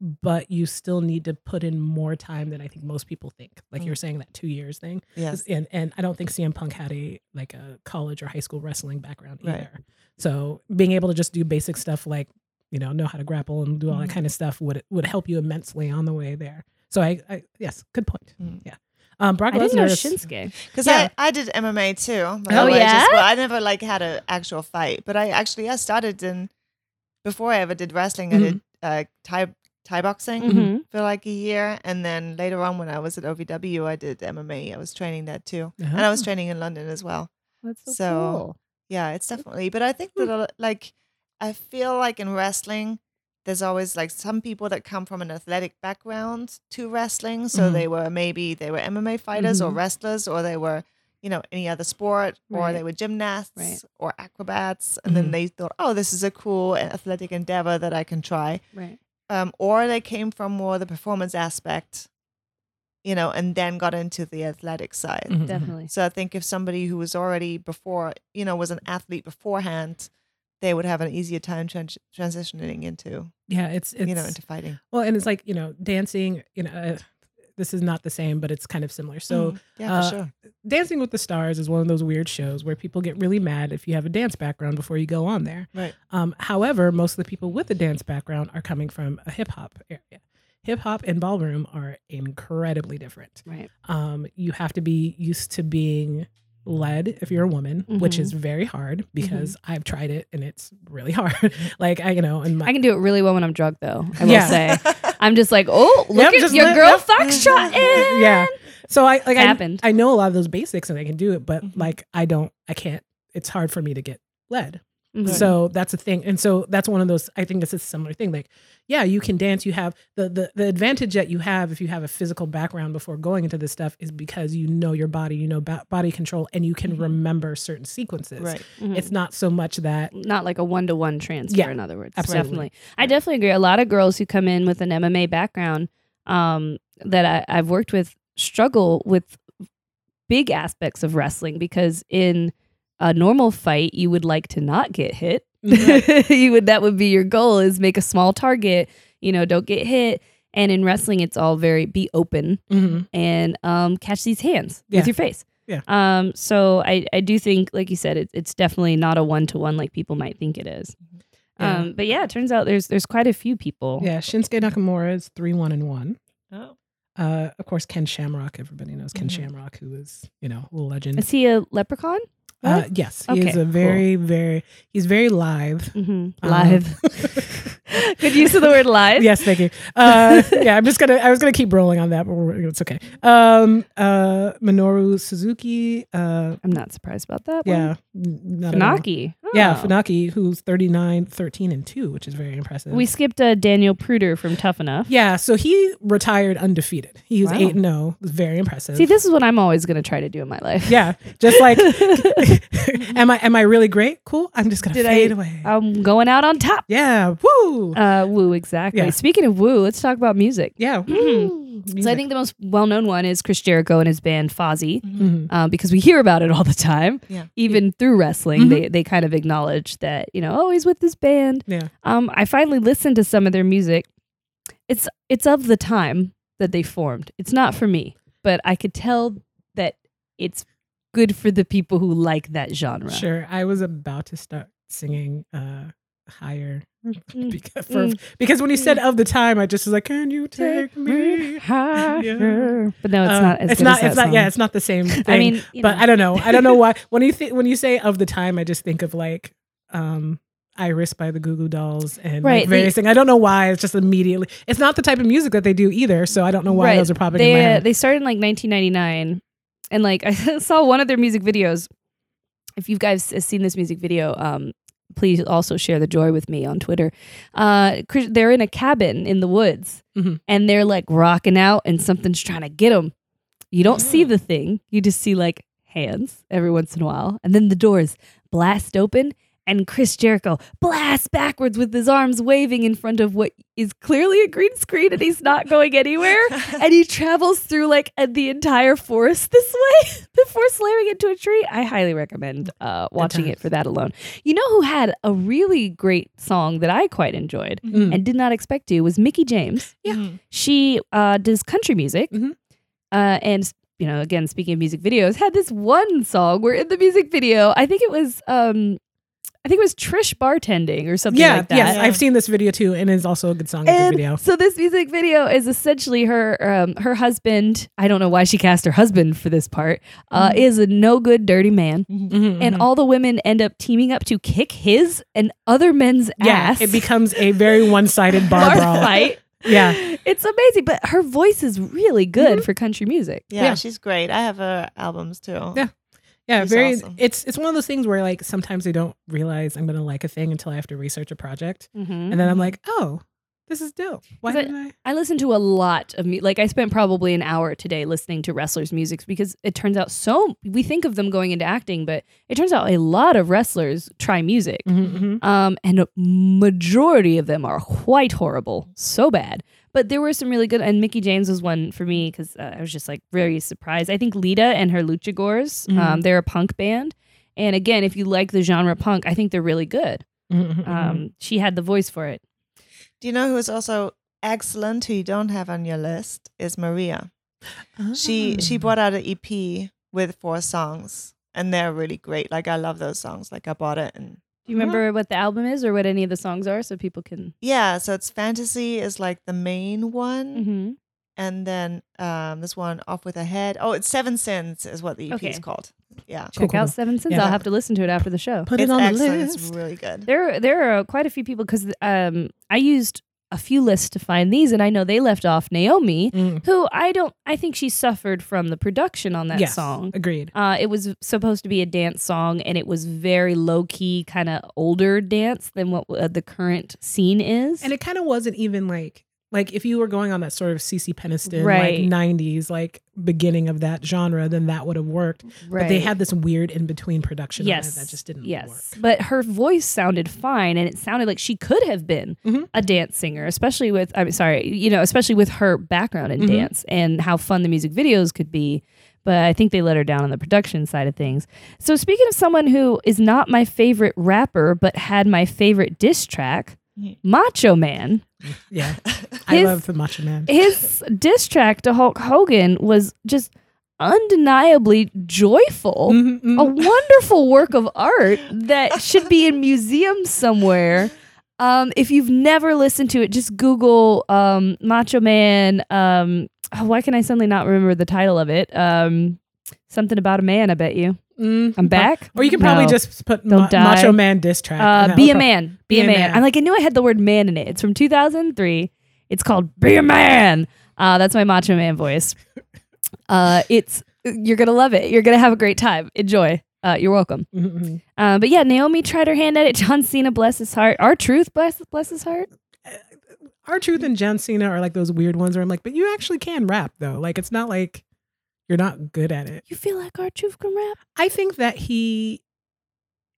but you still need to put in more time than I think most people think. Like Mm. you're saying that two years thing. Yes. And and I don't think CM Punk had a like a college or high school wrestling background Right. either. So being able to just do basic stuff like you know know how to grapple and do all that Mhm. kind of stuff would would help you immensely on the way there. So I, I yes, good point. Mm. Yeah. Um, Brock I didn't know Lesnar. is- Shinsuke. Because Yeah. I, I did MMA too. but Oh, I yeah? Just, well, I never like had an actual fight, but I actually I started in before I ever did wrestling. I did uh, Thai Thai boxing Mhm. for like a year, and then later on when I was at OVW, I did MMA. I was training that too, and I was Oh. training in London as well. That's so, So- cool. Yeah, it's definitely. But I think that like I feel like in wrestling, there's always like some people that come from an athletic background to wrestling. So Mhm. they were maybe they were MMA fighters or Mhm. wrestlers, or they were you know any other sport, or they were gymnasts Right. or acrobats, and then Mhm. they thought, oh, this is a cool athletic endeavor that I can try. Right. Um, or they came from more the performance aspect, you know, and then got into the athletic side. Mhm. Definitely. So I think if somebody who was already before, you know, was an athlete beforehand, they would have an easier time trans- transitioning into, Yeah, it's it's you know, into fighting. well, and it's like you know, dancing. You know, uh, this is not the same, but it's kind of similar. So. Mm, yeah, uh, for sure. Dancing with the Stars is one of those weird shows where people get really mad if you have a dance background before you go on there. Right. Um, however, most of the people with a dance background are coming from a hip hop area. Hip hop and ballroom are incredibly different. Right. Um, you have to be used to being led if you're a woman, which is mm-hmm. very hard mm-hmm. because I've tried it and it's really hard. like I, you know, and my I can do it really well when I'm drunk, though. I will Yeah. say. I'm just like, oh, look Yep, at your let- girl yep. foxtrot mm-hmm. in. yeah. So I like I, Happened. I know a lot of those basics and I can do it, but Mhm. like I don't, I can't. It's hard for me to get led. Mhm. So that's a thing, and so that's one of those. I think it's a similar thing. Like, yeah, you can dance. You have the the the advantage that you have if you have a physical background before going into this stuff is because you know your body, you know ba- body control, and you can Mhm. remember certain sequences. Right. Mhm. It's not so much that not like a one to one transfer. Yeah, in other words, absolutely. definitely. I definitely agree. A lot of girls who come in with an MMA background um, that I, I've worked with struggle with big aspects of wrestling because in a normal fight you would like to not get hit. you would that would be your goal is make a small target. You know, don't get hit. And in wrestling, it's all very be open Mhm. and um, catch these hands Yeah. with your face. Yeah. Um. So I I do think, like you said, it, it's definitely not a one to one like people might think it is. Yeah. Um. But yeah, it turns out there's there's quite a few people. yeah. Shinsuke Nakamura is three one and one. Oh. Uh, of course, Ken Shamrock. Everybody knows Ken Mhm. Shamrock, who is you know a legend. Is he a leprechaun? Uh, yes, he is a very very he's very live. Mm-hmm. Um, Live. Good use of the word live. yes, thank you. Uh, yeah, I'm just gonna. I was gonna keep rolling on that, but it's okay. Um, uh, Minoru Suzuki. Uh, I'm not surprised about that. yeah, not at Yeah, Oh. Funaki, who's 39, 13, and two, which is very impressive. We skipped uh, Daniel Puder from Tough Enough. yeah, so he retired undefeated. He was Wow. eight and zero. Was very impressive. See, this is what I'm always going to try to do in my life. yeah, just like, am I am I really great? Cool. I'm just gonna Did fade I- away. I'm going out on top. yeah, woo. Uh, woo, exactly. Yeah. Speaking of woo, let's talk about music. yeah. woo. So I think the most well-known one is Chris Jericho and his band Fozzy, Mhm. uh, because we hear about it all the time. Yeah. Even through wrestling, Mhm. they they kind of acknowledge that you know, oh, he's with this band. Yeah. Um, I finally listened to some of their music. It's it's of the time that they formed. It's not for me, but I could tell that it's good for the people who like that genre. Sure. I was about to start singing uh higher. because, for, because when you said of the time, I just was like, "Can you take me?" higher. But no, it's Uh, not. As it's not. It's not. song. Yeah, it's not the same. Thing. I mean, but know. I don't know. I don't know why. When you think when you say of the time, I just think of like um Iris by the Goo Goo Dolls and Right, like various things. I don't know why. It's just immediately. It's not the type of music that they do either. So I don't know why Right. those are popping in my they uh, they started in like 1999 and like i saw one of their music videos if you guys have seen this music video um please also share the joy with me on twitter uh they're in a cabin in the woods Mhm. and they're like rocking out and something's trying to get them you don't see Oh. the thing you just see like hands every once in a while and then the doors blast open and Chris Jericho blasts backwards with his arms waving in front of what is clearly a green screen and he's not going anywhere. and he travels through like uh, the entire forest this way before slamming into a tree. I highly recommend uh, watching it for that alone. You know who had a really great song that I quite enjoyed Mm. and did not expect to was Mickie James. Yeah. Mhm. She uh, does country music. Mhm. Uh, and, you know, again, speaking of music videos, had this one song where in the music video, I think it was. Um, I think it was Trish bartending or something yeah, like that. yes, Yeah. I've seen this video too, and it's also a good song. And video. so this music video is essentially her um, her husband. I don't know why she cast her husband for this part. Uh, Mm-hmm. Is a no good dirty man, Mhm, and mhm. all the women end up teaming up to kick his and other men's yeah, ass. it becomes a very one-sided bar bar brawl. fight. Yeah. it's amazing. But her voice is really good Mm-hmm. for country music. Yeah, Yeah. she's great. I have her albums too. Yeah. Yeah, She's very. awesome. It's it's one of those things where like sometimes I don't realize I'm gonna like a thing until I have to research a project, Mhm. and then I'm like, oh, this is dope. Why didn't I? I listen to a lot of music. Like I spent probably an hour today listening to wrestlers' music because it turns out so we think of them going into acting, but it turns out a lot of wrestlers try music. Mhm, mhm. Um, and a majority of them are quite horrible, so bad. But there were some really good, and Mickie James was one for me because uh, I was just like very surprised. I think Lita and her Luchagors, um, Mhm. they're a punk band, and again, if you like the genre punk, I think they're really good. Mhm, mhm, mhm. Um, she had the voice for it. Do you know who is also excellent who you don't have on your list is Maria. She she Ah. brought out an EP with four songs and they're really great. Like I love those songs. Like I bought it and Do you remember what the album is or what any of the songs are, so people can? yeah, so it's fantasy is like the main one. Mm-hmm. And then um this one off with a head. Oh, it's Seven Sins is what the EP is called. Yeah. Check cool, out cool. Seven Sins. Yeah. I'll have to listen to it after the show. Put it's it on the list. It's really good. There, there are quite a few people because um, I used a few lists to find these, and I know they left off Naomi, Mm, who I don't. I think she suffered from the production on that yes, song. Agreed. Uh, it was supposed to be a dance song, and it was very low key, kind of older dance than what uh, the current scene is. And it kind of wasn't even like like if you were going on that sort of CeCe Peniston Right. like 90s like beginning of that genre, then that would have worked. But they had this weird in between production yes, that just didn't yes. work. But her voice sounded fine, and it sounded like she could have been Mhm. a dance singer, especially with I'm sorry, you know, especially with her background in Mhm. dance and how fun the music videos could be. But I think they let her down on the production side of things. So speaking of someone who is not my favorite rapper, but had my favorite diss track. Macho Man. Yeah. I His- love the Macho Man. His diss track to Hulk Hogan was just undeniably joyful Mhm, mhm. a wonderful work of art that should be in museums somewhere. Um, if you've never listened to it, just Google um, Macho Man. Um, oh, why can I suddenly not remember the title of it? Um, something about a man. I bet you. Mm, I'm back. Or you can probably No. just put Ma- die. Macho Man diss track. Uh, be a man. Be, a man. I'm like I knew I had the word man in it. It's from 2003. It's called Be a Man. Uh, that's my Macho Man voice. Uh, it's you're gonna love it. You're gonna have a great time. Enjoy. Uh, you're welcome. Mhm, mhm. Uh, but yeah, Naomi tried her hand at it. John Cena, bless his heart. R-Truth, bless bless his heart. R-Truth and John Cena are like those weird ones where I'm like, but you actually can rap though. Like it's not like you're not good at it. You feel like R-Truth can rap? I think that he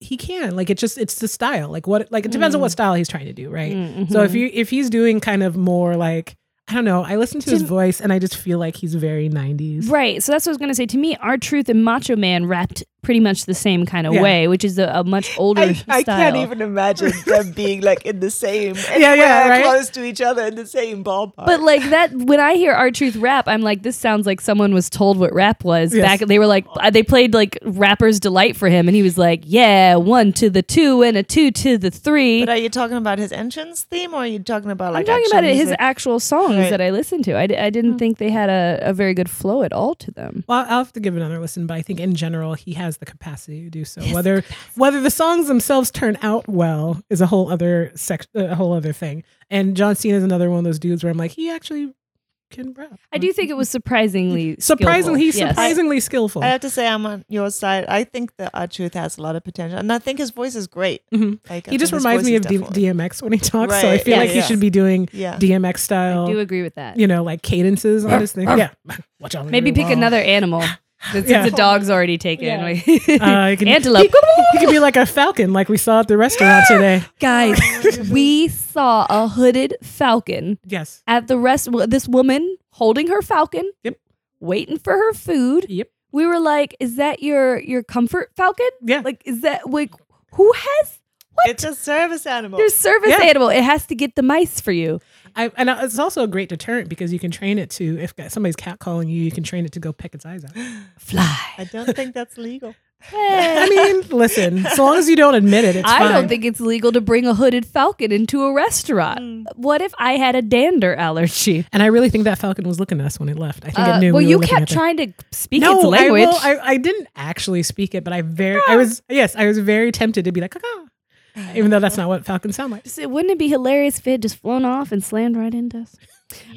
he can. Like it just it's the style. Like what like it depends on what Mm. style he's trying to do, right? Mm, So if mhm. you if he's doing kind of more like I don't know, I listen to his voice and I just feel like he's very 90s. right, so that's what I was gonna say. To me, R-Truth and Macho Man rapped pretty much the same kind of Yeah. way, which is a, a much older I, style. I can't even imagine them being like in the same Yeah, yeah, right? close to each other in the same ballpark. But like that, when I hear R-Truth rap, I'm like, this sounds like someone was told what rap was Yes. back. They were like, uh, they played like rapper's delight for him, and he was like, yeah, one to the two and a two to the three. But are you talking about his entrance theme, or are you talking about like? I'm talking about it, his actual songs Right. that I listened to. I, d- I didn't think they had a, a very good flow at all to them. Well, I'll have to give another listen, but I think in general he has the capacity to do so. Whether whether the songs themselves turn out well is a whole other sec- a whole other thing. And John Cena is another one of those dudes where I'm like, he actually can rap. I do think it was surprisingly surprisingly he's skillful. Yes. surprisingly skillful. I have to say I'm on your side. I think that R-Truth has a lot of potential, and I think his voice is great. Mhm. Like, I He just reminds me of D- DMX when he talks, so I feel yeah, like he should be doing Yeah, DMX style. I do agree with that. you know, like cadences on his thing. Yeah, watch out. Maybe pick another animal. Since Yeah. the dog's already taken. Yeah. we- Uh, you can, Antelope. He, he could be like a falcon, like we saw at the restaurant today. Guys, we saw a hooded falcon Yes. at the rest. This woman holding her falcon. Yep. Waiting for her food. Yep. We were like, "Is that your your comfort falcon? Yeah. Like, is that like who has what? It's a service animal. your service Yeah. animal? It has to get the mice for you. I, and it's also a great deterrent because you can train it to if somebody's catcalling you, you can train it to go peck its eyes out. Fly. I don't think that's legal. I mean, listen, as long as you don't admit it, it's I fine. don't think it's legal to bring a hooded falcon into a restaurant. Mm. What if I had a dander allergy? And I really think that falcon was looking at us when it left. I think Uh, it knew. well, we you kept trying to speak no, its language. I, will, I, I didn't actually speak it, but I very, I was, yes, I was very tempted to be like, caca, even though that's not what falcons sound like. Wouldn't it be hilarious if it had just flown off and slammed right into us?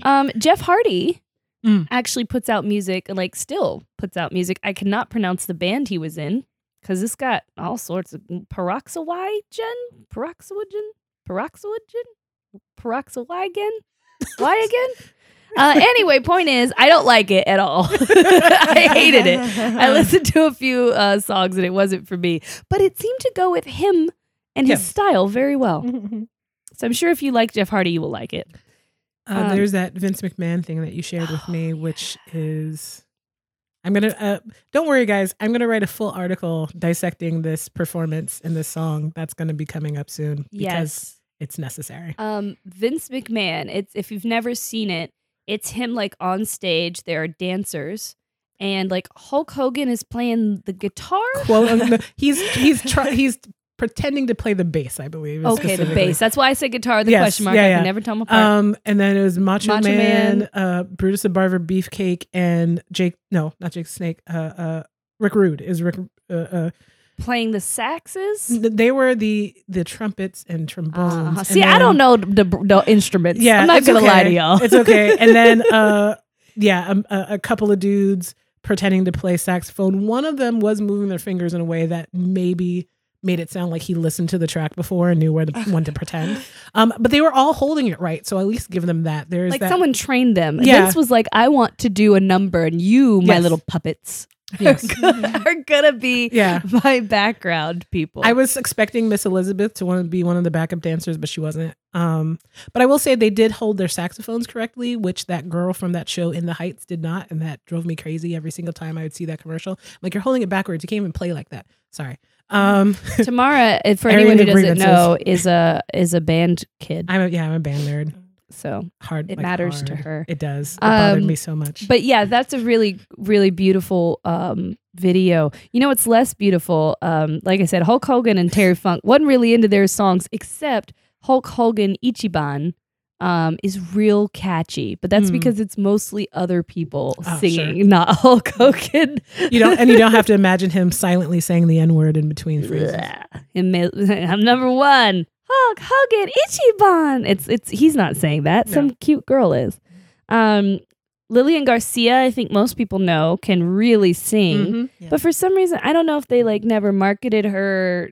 Um, Jeff Hardy Mm. actually puts out music, like still puts out music. I cannot pronounce the band he was in because this got all sorts of peroxygen, peroxygen, peroxygen, peroxygen, why again? Uh, anyway, point is, I don't like it at all. I hated it. I listened to a few uh, songs and it wasn't for me, but it seemed to go with him and his Yes. style very well. Uh, So I'm sure if you like Jeff Hardy, you will like it. Um, there's that Vince McMahon thing that you shared with me, which is, I'm gonna. Uh, don't worry, guys. I'm gonna write a full article dissecting this performance in this song. That's gonna be coming up soon because Yes. it's necessary. Um, Vince McMahon. It's if you've never seen it, it's him like on stage. There are dancers, and like Hulk Hogan is playing the guitar. Quote. unquote- he's he's try, he's pretending to play the bass. I believe. Okay, the bass. That's why I said guitar. The Yes, question mark. yeah, I can never tell them apart. Um, and then it was Macho, Macho Man, Man. uh, Brutus the Barber, Beefcake, and Jake. No, not Jake Snake. Uh, uh, Rick Rude is Rick. Uh, uh, playing the saxes. they were the the trumpets and trombones. Uh-huh. and See, I don't know the, the instruments. Yeah, I'm not gonna lie to y'all. It's okay. And then, uh, yeah, um, a couple of dudes pretending to play saxophone. One of them was moving their fingers in a way that maybe made it sound like he listened to the track before and knew where to, when to pretend. Um, but they were all holding it right, so at least give them that. There's like that. someone trained them. Yeah. Vince was like, "I want to do a number, and you, my Yes. little puppets, Yes. are gonna be Yeah. my background people." I was expecting Miss Elizabeth to want to be one of the backup dancers, but she wasn't. Um, but I will say they did hold their saxophones correctly, which that girl from that show In the Heights did not, and that drove me crazy every single time I would see that commercial. like you're holding it backwards. You can't even play like that. Sorry. Um, Tamara, for anyone who doesn't know, is a is a band kid. I'm a, yeah, I'm a band nerd. So, Hard. It like matters to her. It does. It bothered Um, me so much. but yeah, that's a really really beautiful um, video. You know, what's less beautiful. Um, like I said, Hulk Hogan and Terry Funk wasn't really into their songs, except Hulk Hogan Ichiban. Um, is real catchy, but that's Hmm. because it's mostly other people Oh, singing, sure. not Hulk Hogan. you don't, and you don't have to imagine him silently saying the N word in between phrases. I'm number one. Hulk Hogan Ichiban. It's it's he's not saying that. Some cute girl is. Um, Lillian Garcia, I think most people know, can really sing. Mhm. Yeah. But for some reason, I don't know if they like never marketed her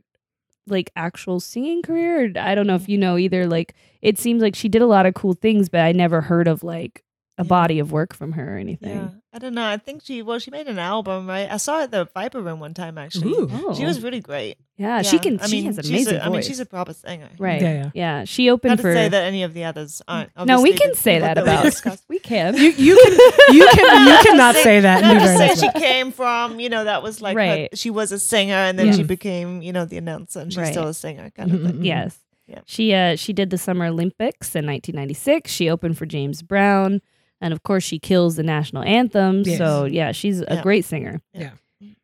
like actual singing career. I don't know if mm. you know either. Like it seems like she did a lot of cool things, but I never heard of like a Yeah. body of work from her or anything. Yeah, I don't know. I think she well, she made an album, right? I saw her at the Viper Room one time actually. Ooh. Oh. She was really great. yeah, she can. I she mean, has she's amazing a, I mean, she's a proper singer. right. Yeah, Yeah, She opened Not to for. say that any of the others aren't. no, we can say that about. discussed. we can. You you can you can you cannot say that. Not and to say she came from, you know, that was like her- Right. she was a singer and then Yeah. she became, you know, the announcer and she's Right. still a singer kind of thing. Yes. Yeah. She uh she did the Summer Olympics in 1996. She opened for James Brown, and of course she kills the national anthem. Yes. So yeah, she's a Yeah. great singer. Yeah.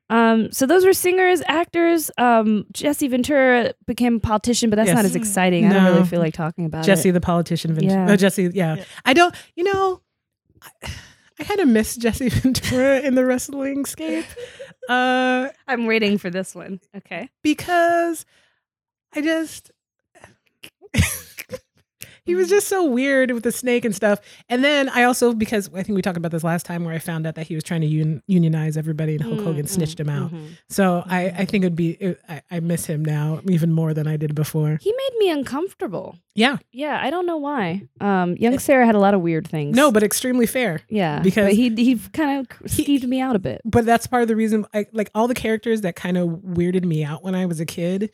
Um. So those were singers, actors. Um. Jesse Ventura became a politician, but that's Yes. not as exciting. I don't really feel like talking about Jesse it. the politician. Vent- Yeah. uh, Jesse, yeah. Yeah. I don't. You know, I, I kind of miss Jesse Ventura in the wrestling scape, uh, I'm waiting for this one. Okay. because I just he was just so weird with the snake and stuff. And then I also because I think we talked about this last time where I found out that he was trying to un- unionize everybody and Hulk Hogan Mm, snitched him out. mhm. So I I think it'd be it, I, I miss him now even more than I did before. He made me uncomfortable. Yeah, Yeah, I don't know why. Um, young Sarah had a lot of weird things. no, but extremely fair. yeah, because- he he kind of He- skeeved me out a bit. But that's part of the reason. I, like all the characters that kind of weirded me out when I was a kid,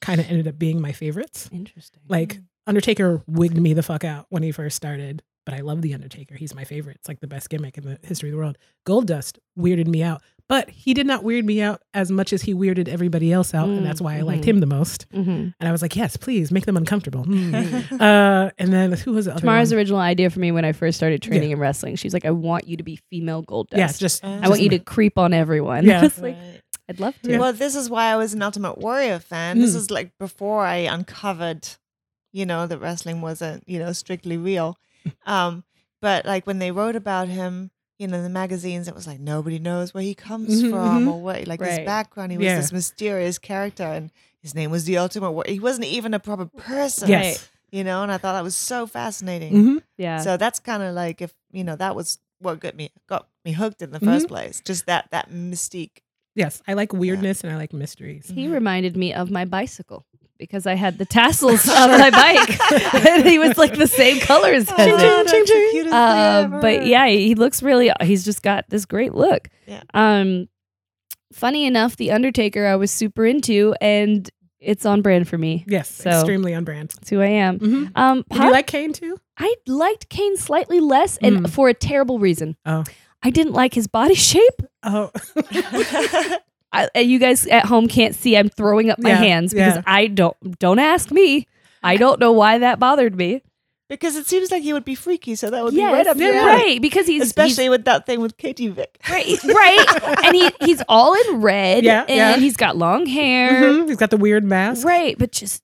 kind of ended up being my favorites. Interesting. Like Undertaker wigged me the fuck out when he first started, but I love the Undertaker. He's my favorite. It's like the best gimmick in the history of the world. Goldust weirded me out, but he did not weird me out as much as he weirded everybody else out, Mm, and that's why I liked mhm. him the most. hmm And I was like, yes, please make them uncomfortable. Mm. uh, and then who was the other Tamara's one? original idea for me when I first started training in wrestling, she's like, "I want you to be female Goldust. Yeah, just Uh, I want you to creep on everyone." Yeah. I was like, Right. I'd love to. Yeah. Well, this is why I was an Ultimate Warrior fan. This Mm. is like before I uncovered, you know, that wrestling wasn't, you know, strictly real. Um, but like when they wrote about him, you know, in the magazines, it was like nobody knows where he comes Mhm, from mhm. or what, like his background. He was Yeah. this mysterious character, and his name was the Ultimate Warrior. He wasn't even a proper person, yes. you know. And I thought that was so fascinating. hmm yeah. So that's kind of like if you know that was what got me got me hooked in the Mm-hmm. 1st place. Just that that mystique. Yes, I like weirdness and I like mysteries. he reminded me of my bicycle because I had the tassels on my bike, and he was like the same color as Oh, it. that's the cutest thing Um, but yeah, he looks really. He's just got this great look. Yeah. Um, funny enough, the Undertaker I was super into, and it's on brand for me. Yes, So- extremely on brand. That's who I am. hmm Um, Did you like Kane too? I liked Kane slightly less, and Mm. for a terrible reason. Oh. I didn't like his body shape. Oh, I, you guys at home can't see. I'm throwing up my Yeah, hands because yeah. I don't. Don't ask me. I don't know why that bothered me. because it seems like he would be freaky, so that would Yes, be right up yeah, your yeah. right. Because he's Especially with that thing with Katie Vick. right, right, and he he's all in red. Yeah, and yeah. he's got long hair. Mhm, he's got the weird mask. Right, but just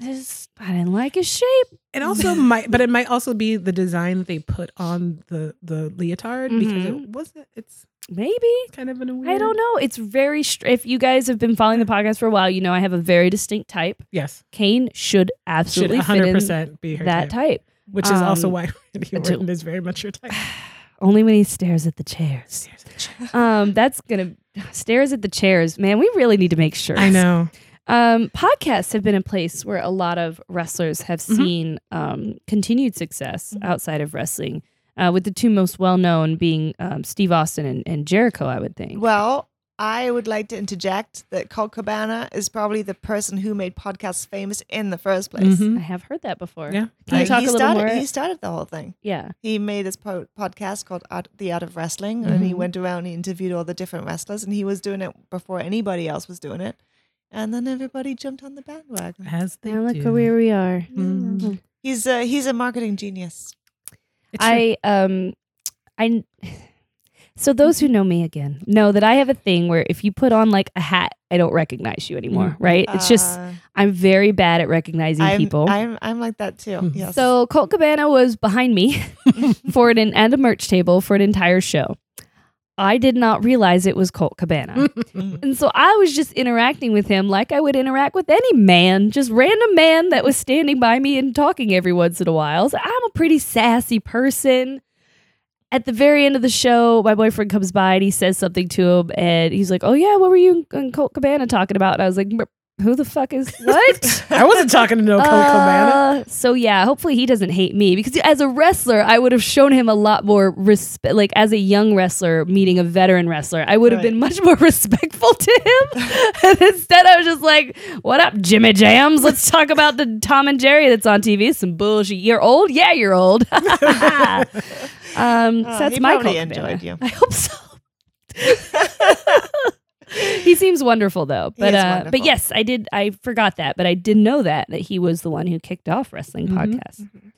this, I didn't like his shape. It also might, but it might also be the design that they put on the the leotard because Mhm. it wasn't. It's Maybe kind of in a weird. I don't know. It's very. Str- if you guys have been following the podcast for a while, you know I have a very distinct type. Yes, Kane should absolutely fit hundred in percent be her that type, type. which is also Um, why Randy Orton is very much your type. Only when he stares at the chairs. Um, that's gonna stares at the chairs. Man, we really need to make sure. I know. Um, podcasts have been a place where a lot of wrestlers have Mhm. seen um, continued success Mhm. outside of wrestling. Uh, with the two most well known being um, Steve Austin and, and Jericho, I would think. Well, I would like to interject that Colt Cabana is probably the person who made podcasts famous in the first place. Mhm. I have heard that before. Yeah. Can you Like, talk he a little started, more? He started the whole thing. yeah. He made this po- podcast called Art, The Art of Wrestling, and he Mhm. went around and he interviewed all the different wrestlers, and he was doing it before anybody else was doing it. And then everybody jumped on the bandwagon. As they Now look where we are. Mhm. He's a, he's a marketing genius. It's. I um I so those who know me again know that I have a thing where if you put on like a hat, I don't recognize you anymore, Mm. right? It's just Uh, I'm very bad at recognizing I'm, people. I'm, I'm like that too. Mhm. Yes. So Colt Cabana was behind me for an and a merch table for an entire show. I did not realize it was Colt Cabana. And so I was just interacting with him like I would interact with any man, just random man that was standing by me and talking every once in a while. So I'm a pretty sassy person. At the very end of the show, my boyfriend comes by and he says something to him, and he's like, "Oh yeah, what were you and Colt Cabana talking about?" And I was like, "Br- "Who the fuck is what?" I wasn't talking to no Cabana. Uh, so yeah, hopefully he doesn't hate me because as a wrestler, I would have shown him a lot more respect. Like as a young wrestler meeting a veteran wrestler, I would have Right. been much more respectful to him. and instead, I was just like, "What up, Jimmy Jams? Let's talk about the Tom and Jerry that's on TV. Some bullshit. You're old. Yeah, you're old." um, so Oh, that's he my enjoyed you. I hope so. He seems wonderful though but is uh but yes i did i forgot that but i did know that that he was the one who kicked off wrestling Mhm. podcasts Mhm.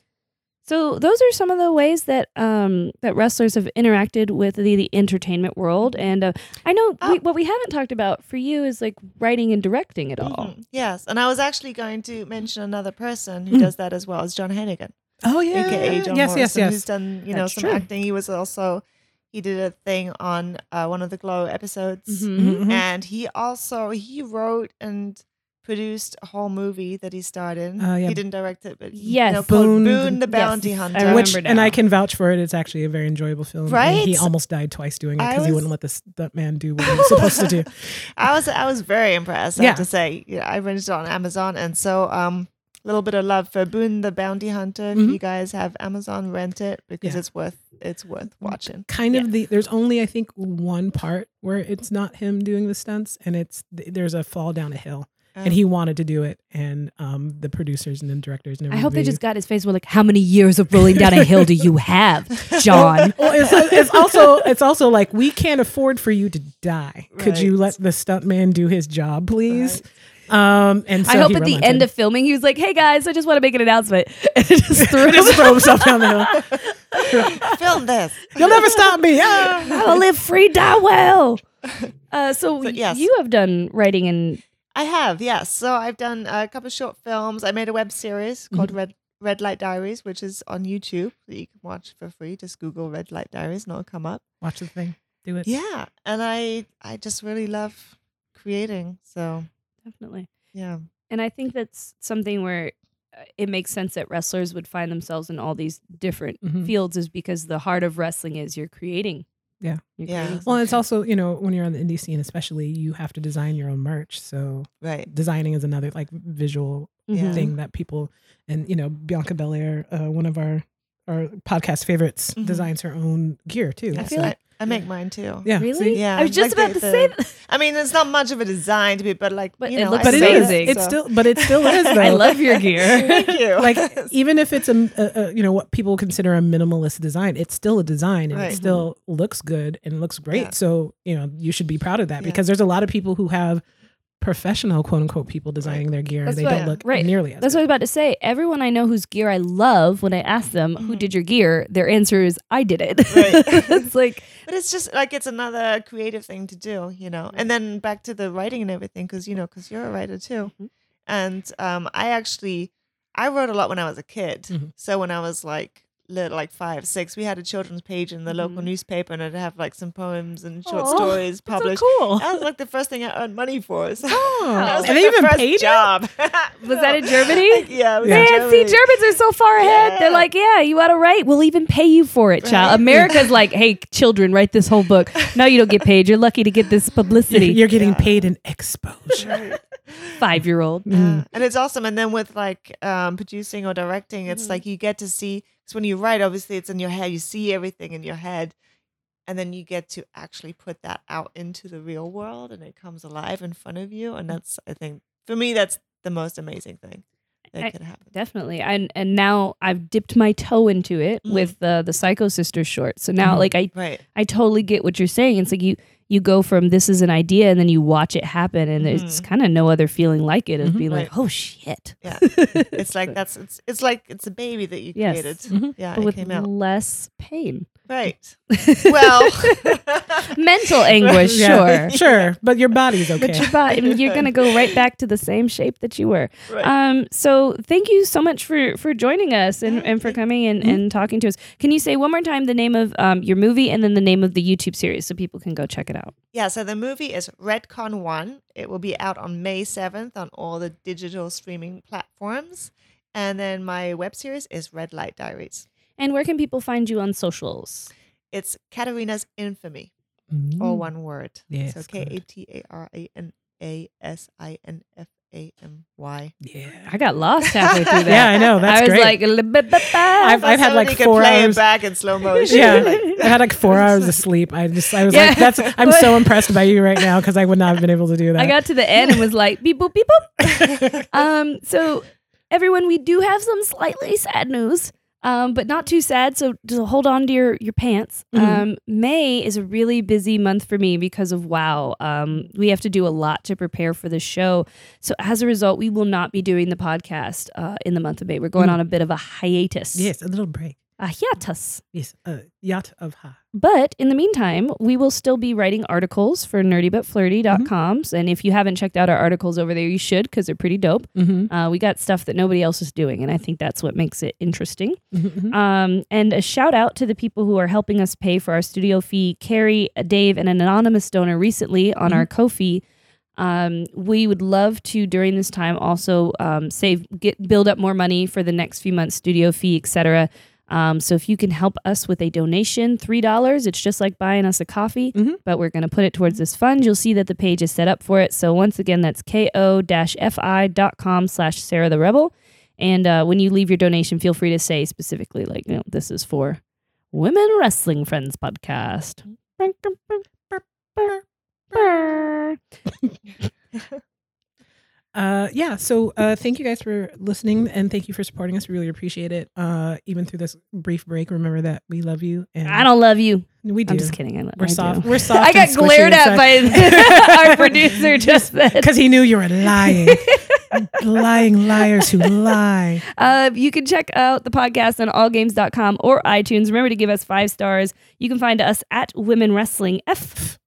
so those are some of the ways that um that wrestlers have interacted with the, the entertainment world and uh, i know we, Oh. what we haven't talked about for you is like writing and directing it all Mhm. Yes, and I was actually going to mention another person who Mm. does that as well as John Hennigan, Oh yeah. aka John yes, Morrison, yes, yes. who's done you know That's some true. acting. He was also he did a thing on uh, one of the Glow episodes, Mhm. Mhm. and he also he wrote and produced a whole movie that he starred in. Uh, yeah. He didn't direct it, but Yes. no, called Boone- Boone, the Bounty I Hunter. remember Which and I can vouch for it. It's actually a very enjoyable film. and Right? he almost died twice doing it because he wouldn't let the stunt man do what he was supposed to do. I was I was very impressed. I Yeah. have to say, yeah, I rented it on Amazon, and so um, a little bit of love for Boone the Bounty Hunter. If Mhm. you guys have Amazon, rent it because Yeah. it's worth it's worth watching. Kind of the there's only I think one part where it's not him doing the stunts, and it's there's a fall down a hill, and he wanted to do it, and um the producers and the directors. And I hope they just got his face. We're like, how many years of rolling down a hill do you have, John? Well, it's, it's also it's also like we can't afford for you to die. Could you let the stuntman do his job, please? Um, and so I hope he at the end of filming, he was like, "Hey guys, I just want to make an announcement," and just threw just throw himself down the hill. Film this. You'll never stop me. Ah! I will live free, die well. Uh, so, So, yes. you have done writing and I have, yes. So I've done a couple of short films. I made a web series called Red Red Light Diaries, which is on YouTube that you can watch for free. Just Google Red Light Diaries and it'll come up. Watch the thing. Do it. Yeah, and I I just really love creating. So definitely. yeah, And I think that's something where uh, it makes sense that wrestlers would find themselves in all these different Mhm. fields, is because the heart of wrestling is you're creating. Yeah. You're Yeah. creating Well, it's also you know when you're on the indie scene, especially you have to design your own merch. So right. designing is another like visual something. Yeah. Mhm. thing that people and you know Bianca Belair, uh, one of our our podcast favorites, Mhm. designs her own gear too. I I So, feel like I make mine too. yeah, Really? see? Yeah, I was just like about the- to say the- that. I mean, it's not much of a design to be, but like, But you it know, looks I but it amazing, It's so- still, but it still is though. I love your gear. Thank you. like even if it's a, a, a you know what people consider a minimalist design, it's still a design and Right. it still looks good and looks great. Yeah. So you know you should be proud of that Yeah. because there's a lot of people who have professional quote unquote people designing their gear. That's they don't look right. nearly as That's what I was about to say. Everyone I know whose gear I love, when I ask them who Mhm. did your gear, their answer is I did it. Right. it's like But it's just like it's another creative thing to do, you know. And then back to the writing and everything, because you know, because you're a writer too. Mhm. And um, I actually, I wrote a lot when I was a kid. Mhm. So when I was like little, like five, six, we had a children's page in the local Mhm. newspaper, and it'd have like some poems and short Aw, stories that's so published. cool. That was like the first thing I earned money for. So Oh, that was and like they the even first paid you? job. Was that in Germany? yeah. It Yeah. in Man, see, Germans are so far ahead. They're like, yeah, you want to write? We'll even pay you for it, child. Right. America's like, hey, children, write this whole book. No, you don't get paid. You're lucky to get this publicity. You're getting Yeah. paid in exposure. Right. Five year old. Mm. Yeah. and it's awesome. And then with like um, producing or directing, it's Mhm. like you get to see. Because when you write, obviously it's in your head. You see everything in your head, and then you get to actually put that out into the real world, and it comes alive in front of you. And that's, I think, for me, that's the most amazing thing that I- could happen. Definitely. And and now I've dipped my toe into it Mhm. with the the Psycho Sisters short. So now Mhm. like I Right. I totally get what you're saying. It's like you you go from this is an idea and then you watch it happen and there's Mhm. kind of no other feeling like it of Mhm. being like, oh shit. Yeah. It's like that's it's it's like it's a baby that you Yes. created. Mhm. Yeah, but it with came out less pain. Right. Well, Mental anguish, Yeah, sure. sure, but your body's okay. But your body, I mean, you're gonna go right back to the same shape that you were. Right. Um, so thank you so much for for joining us and, and for coming and, Mhm. and talking to us. Can you say one more time the name of um, your movie and then the name of the YouTube series so people can go check it out? Yeah, so the movie is Redcon 1. It will be out on May 7th on all the digital streaming platforms. And then my web series is Red Light Diaries. And where can people find you on socials? It's Katarina's Infamy, Mm. all one word. Yes, So K A T A R A N A S I N F A M Y. Yeah. I got lost halfway through that. Yeah, I know. That's I was great. like, I've- I've had, like, four play hours- it back in slow motion. Yeah. Like, I had like four hours of sleep. I just, I was Yeah. like, that's, I'm so impressed by you right now because I would not have been able to do that. I got to the end and was like, beep boop, beep boop. um, so everyone, we do have some slightly sad news. Um, but not too sad, so just hold on to your your pants. Mhm. Um, May is a really busy month for me because of WoW. Um, we have to do a lot to prepare for the show, so as a result, we will not be doing the podcast uh, in the month of May. We're going Mm. on a bit of a hiatus. yes, a little break. a hiatus. Yes, a yacht of ha. But in the meantime, we will still be writing articles for nerdybutflirty.com. And if you haven't checked out our articles over there, you should because they're pretty dope. Mm-hmm. Uh, we got stuff that nobody else is doing, and I think that's what makes it interesting. Mm-hmm. Um, and a shout out to the people who are helping us pay for our studio fee Carrie, Dave, and an anonymous donor recently on our Ko-fi. Um, we would love to during this time also um, save, get build up more money for the next few months, studio fee, etc. Um, so if you can help us with a donation, three dollars, it's just like buying us a coffee, Mhm. but we're going to put it towards this fund. You'll see that the page is set up for it. So once again, that's ko-fi.com slash Sarah the Rebel. And uh, when you leave your donation, feel free to say specifically, like, you know, this is for Women Wrestling Friends podcast. Uh, yeah. So uh, thank you guys for listening and thank you for supporting us. We really appreciate it. Uh, even through this brief break, remember that we love you and I don't love you. we do. I'm just kidding. I, lo- We're I soft. do. We're soft. I got glared at by our producer just because he knew you were lying, lying liars who lie. Uh, you can check out the podcast on allgames.com or iTunes. Remember to give us five stars. You can find us at Women Wrestling F.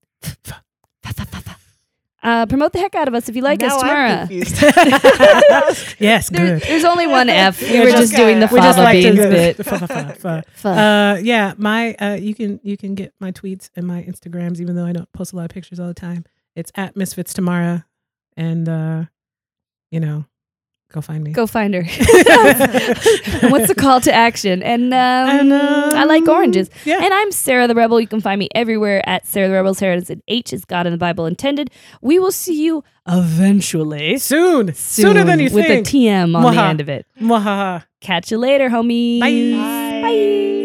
Uh, promote the heck out of us if you like now us, I'm Tamara. confused. Yes, There, good. there's only one F. We Yeah, were just- just doing the we fava like beans bit. Uh, yeah, my uh, you can you can get my tweets and my Instagrams, even though I don't post a lot of pictures all the time. It's at Misfits Tamara, and uh, you know, go find me. Go find her. What's the call to action? And, um, And, I like um, oranges. Yeah. And I'm Sarah the Rebel. You can find me everywhere at Sarah the Rebel. Sarah is an H is God in the Bible intended. We will see you eventually. Soon, sooner than you with think. With a TM on the end of it. Mwahaha. Catch you later, homies. Bye. Bye. Bye.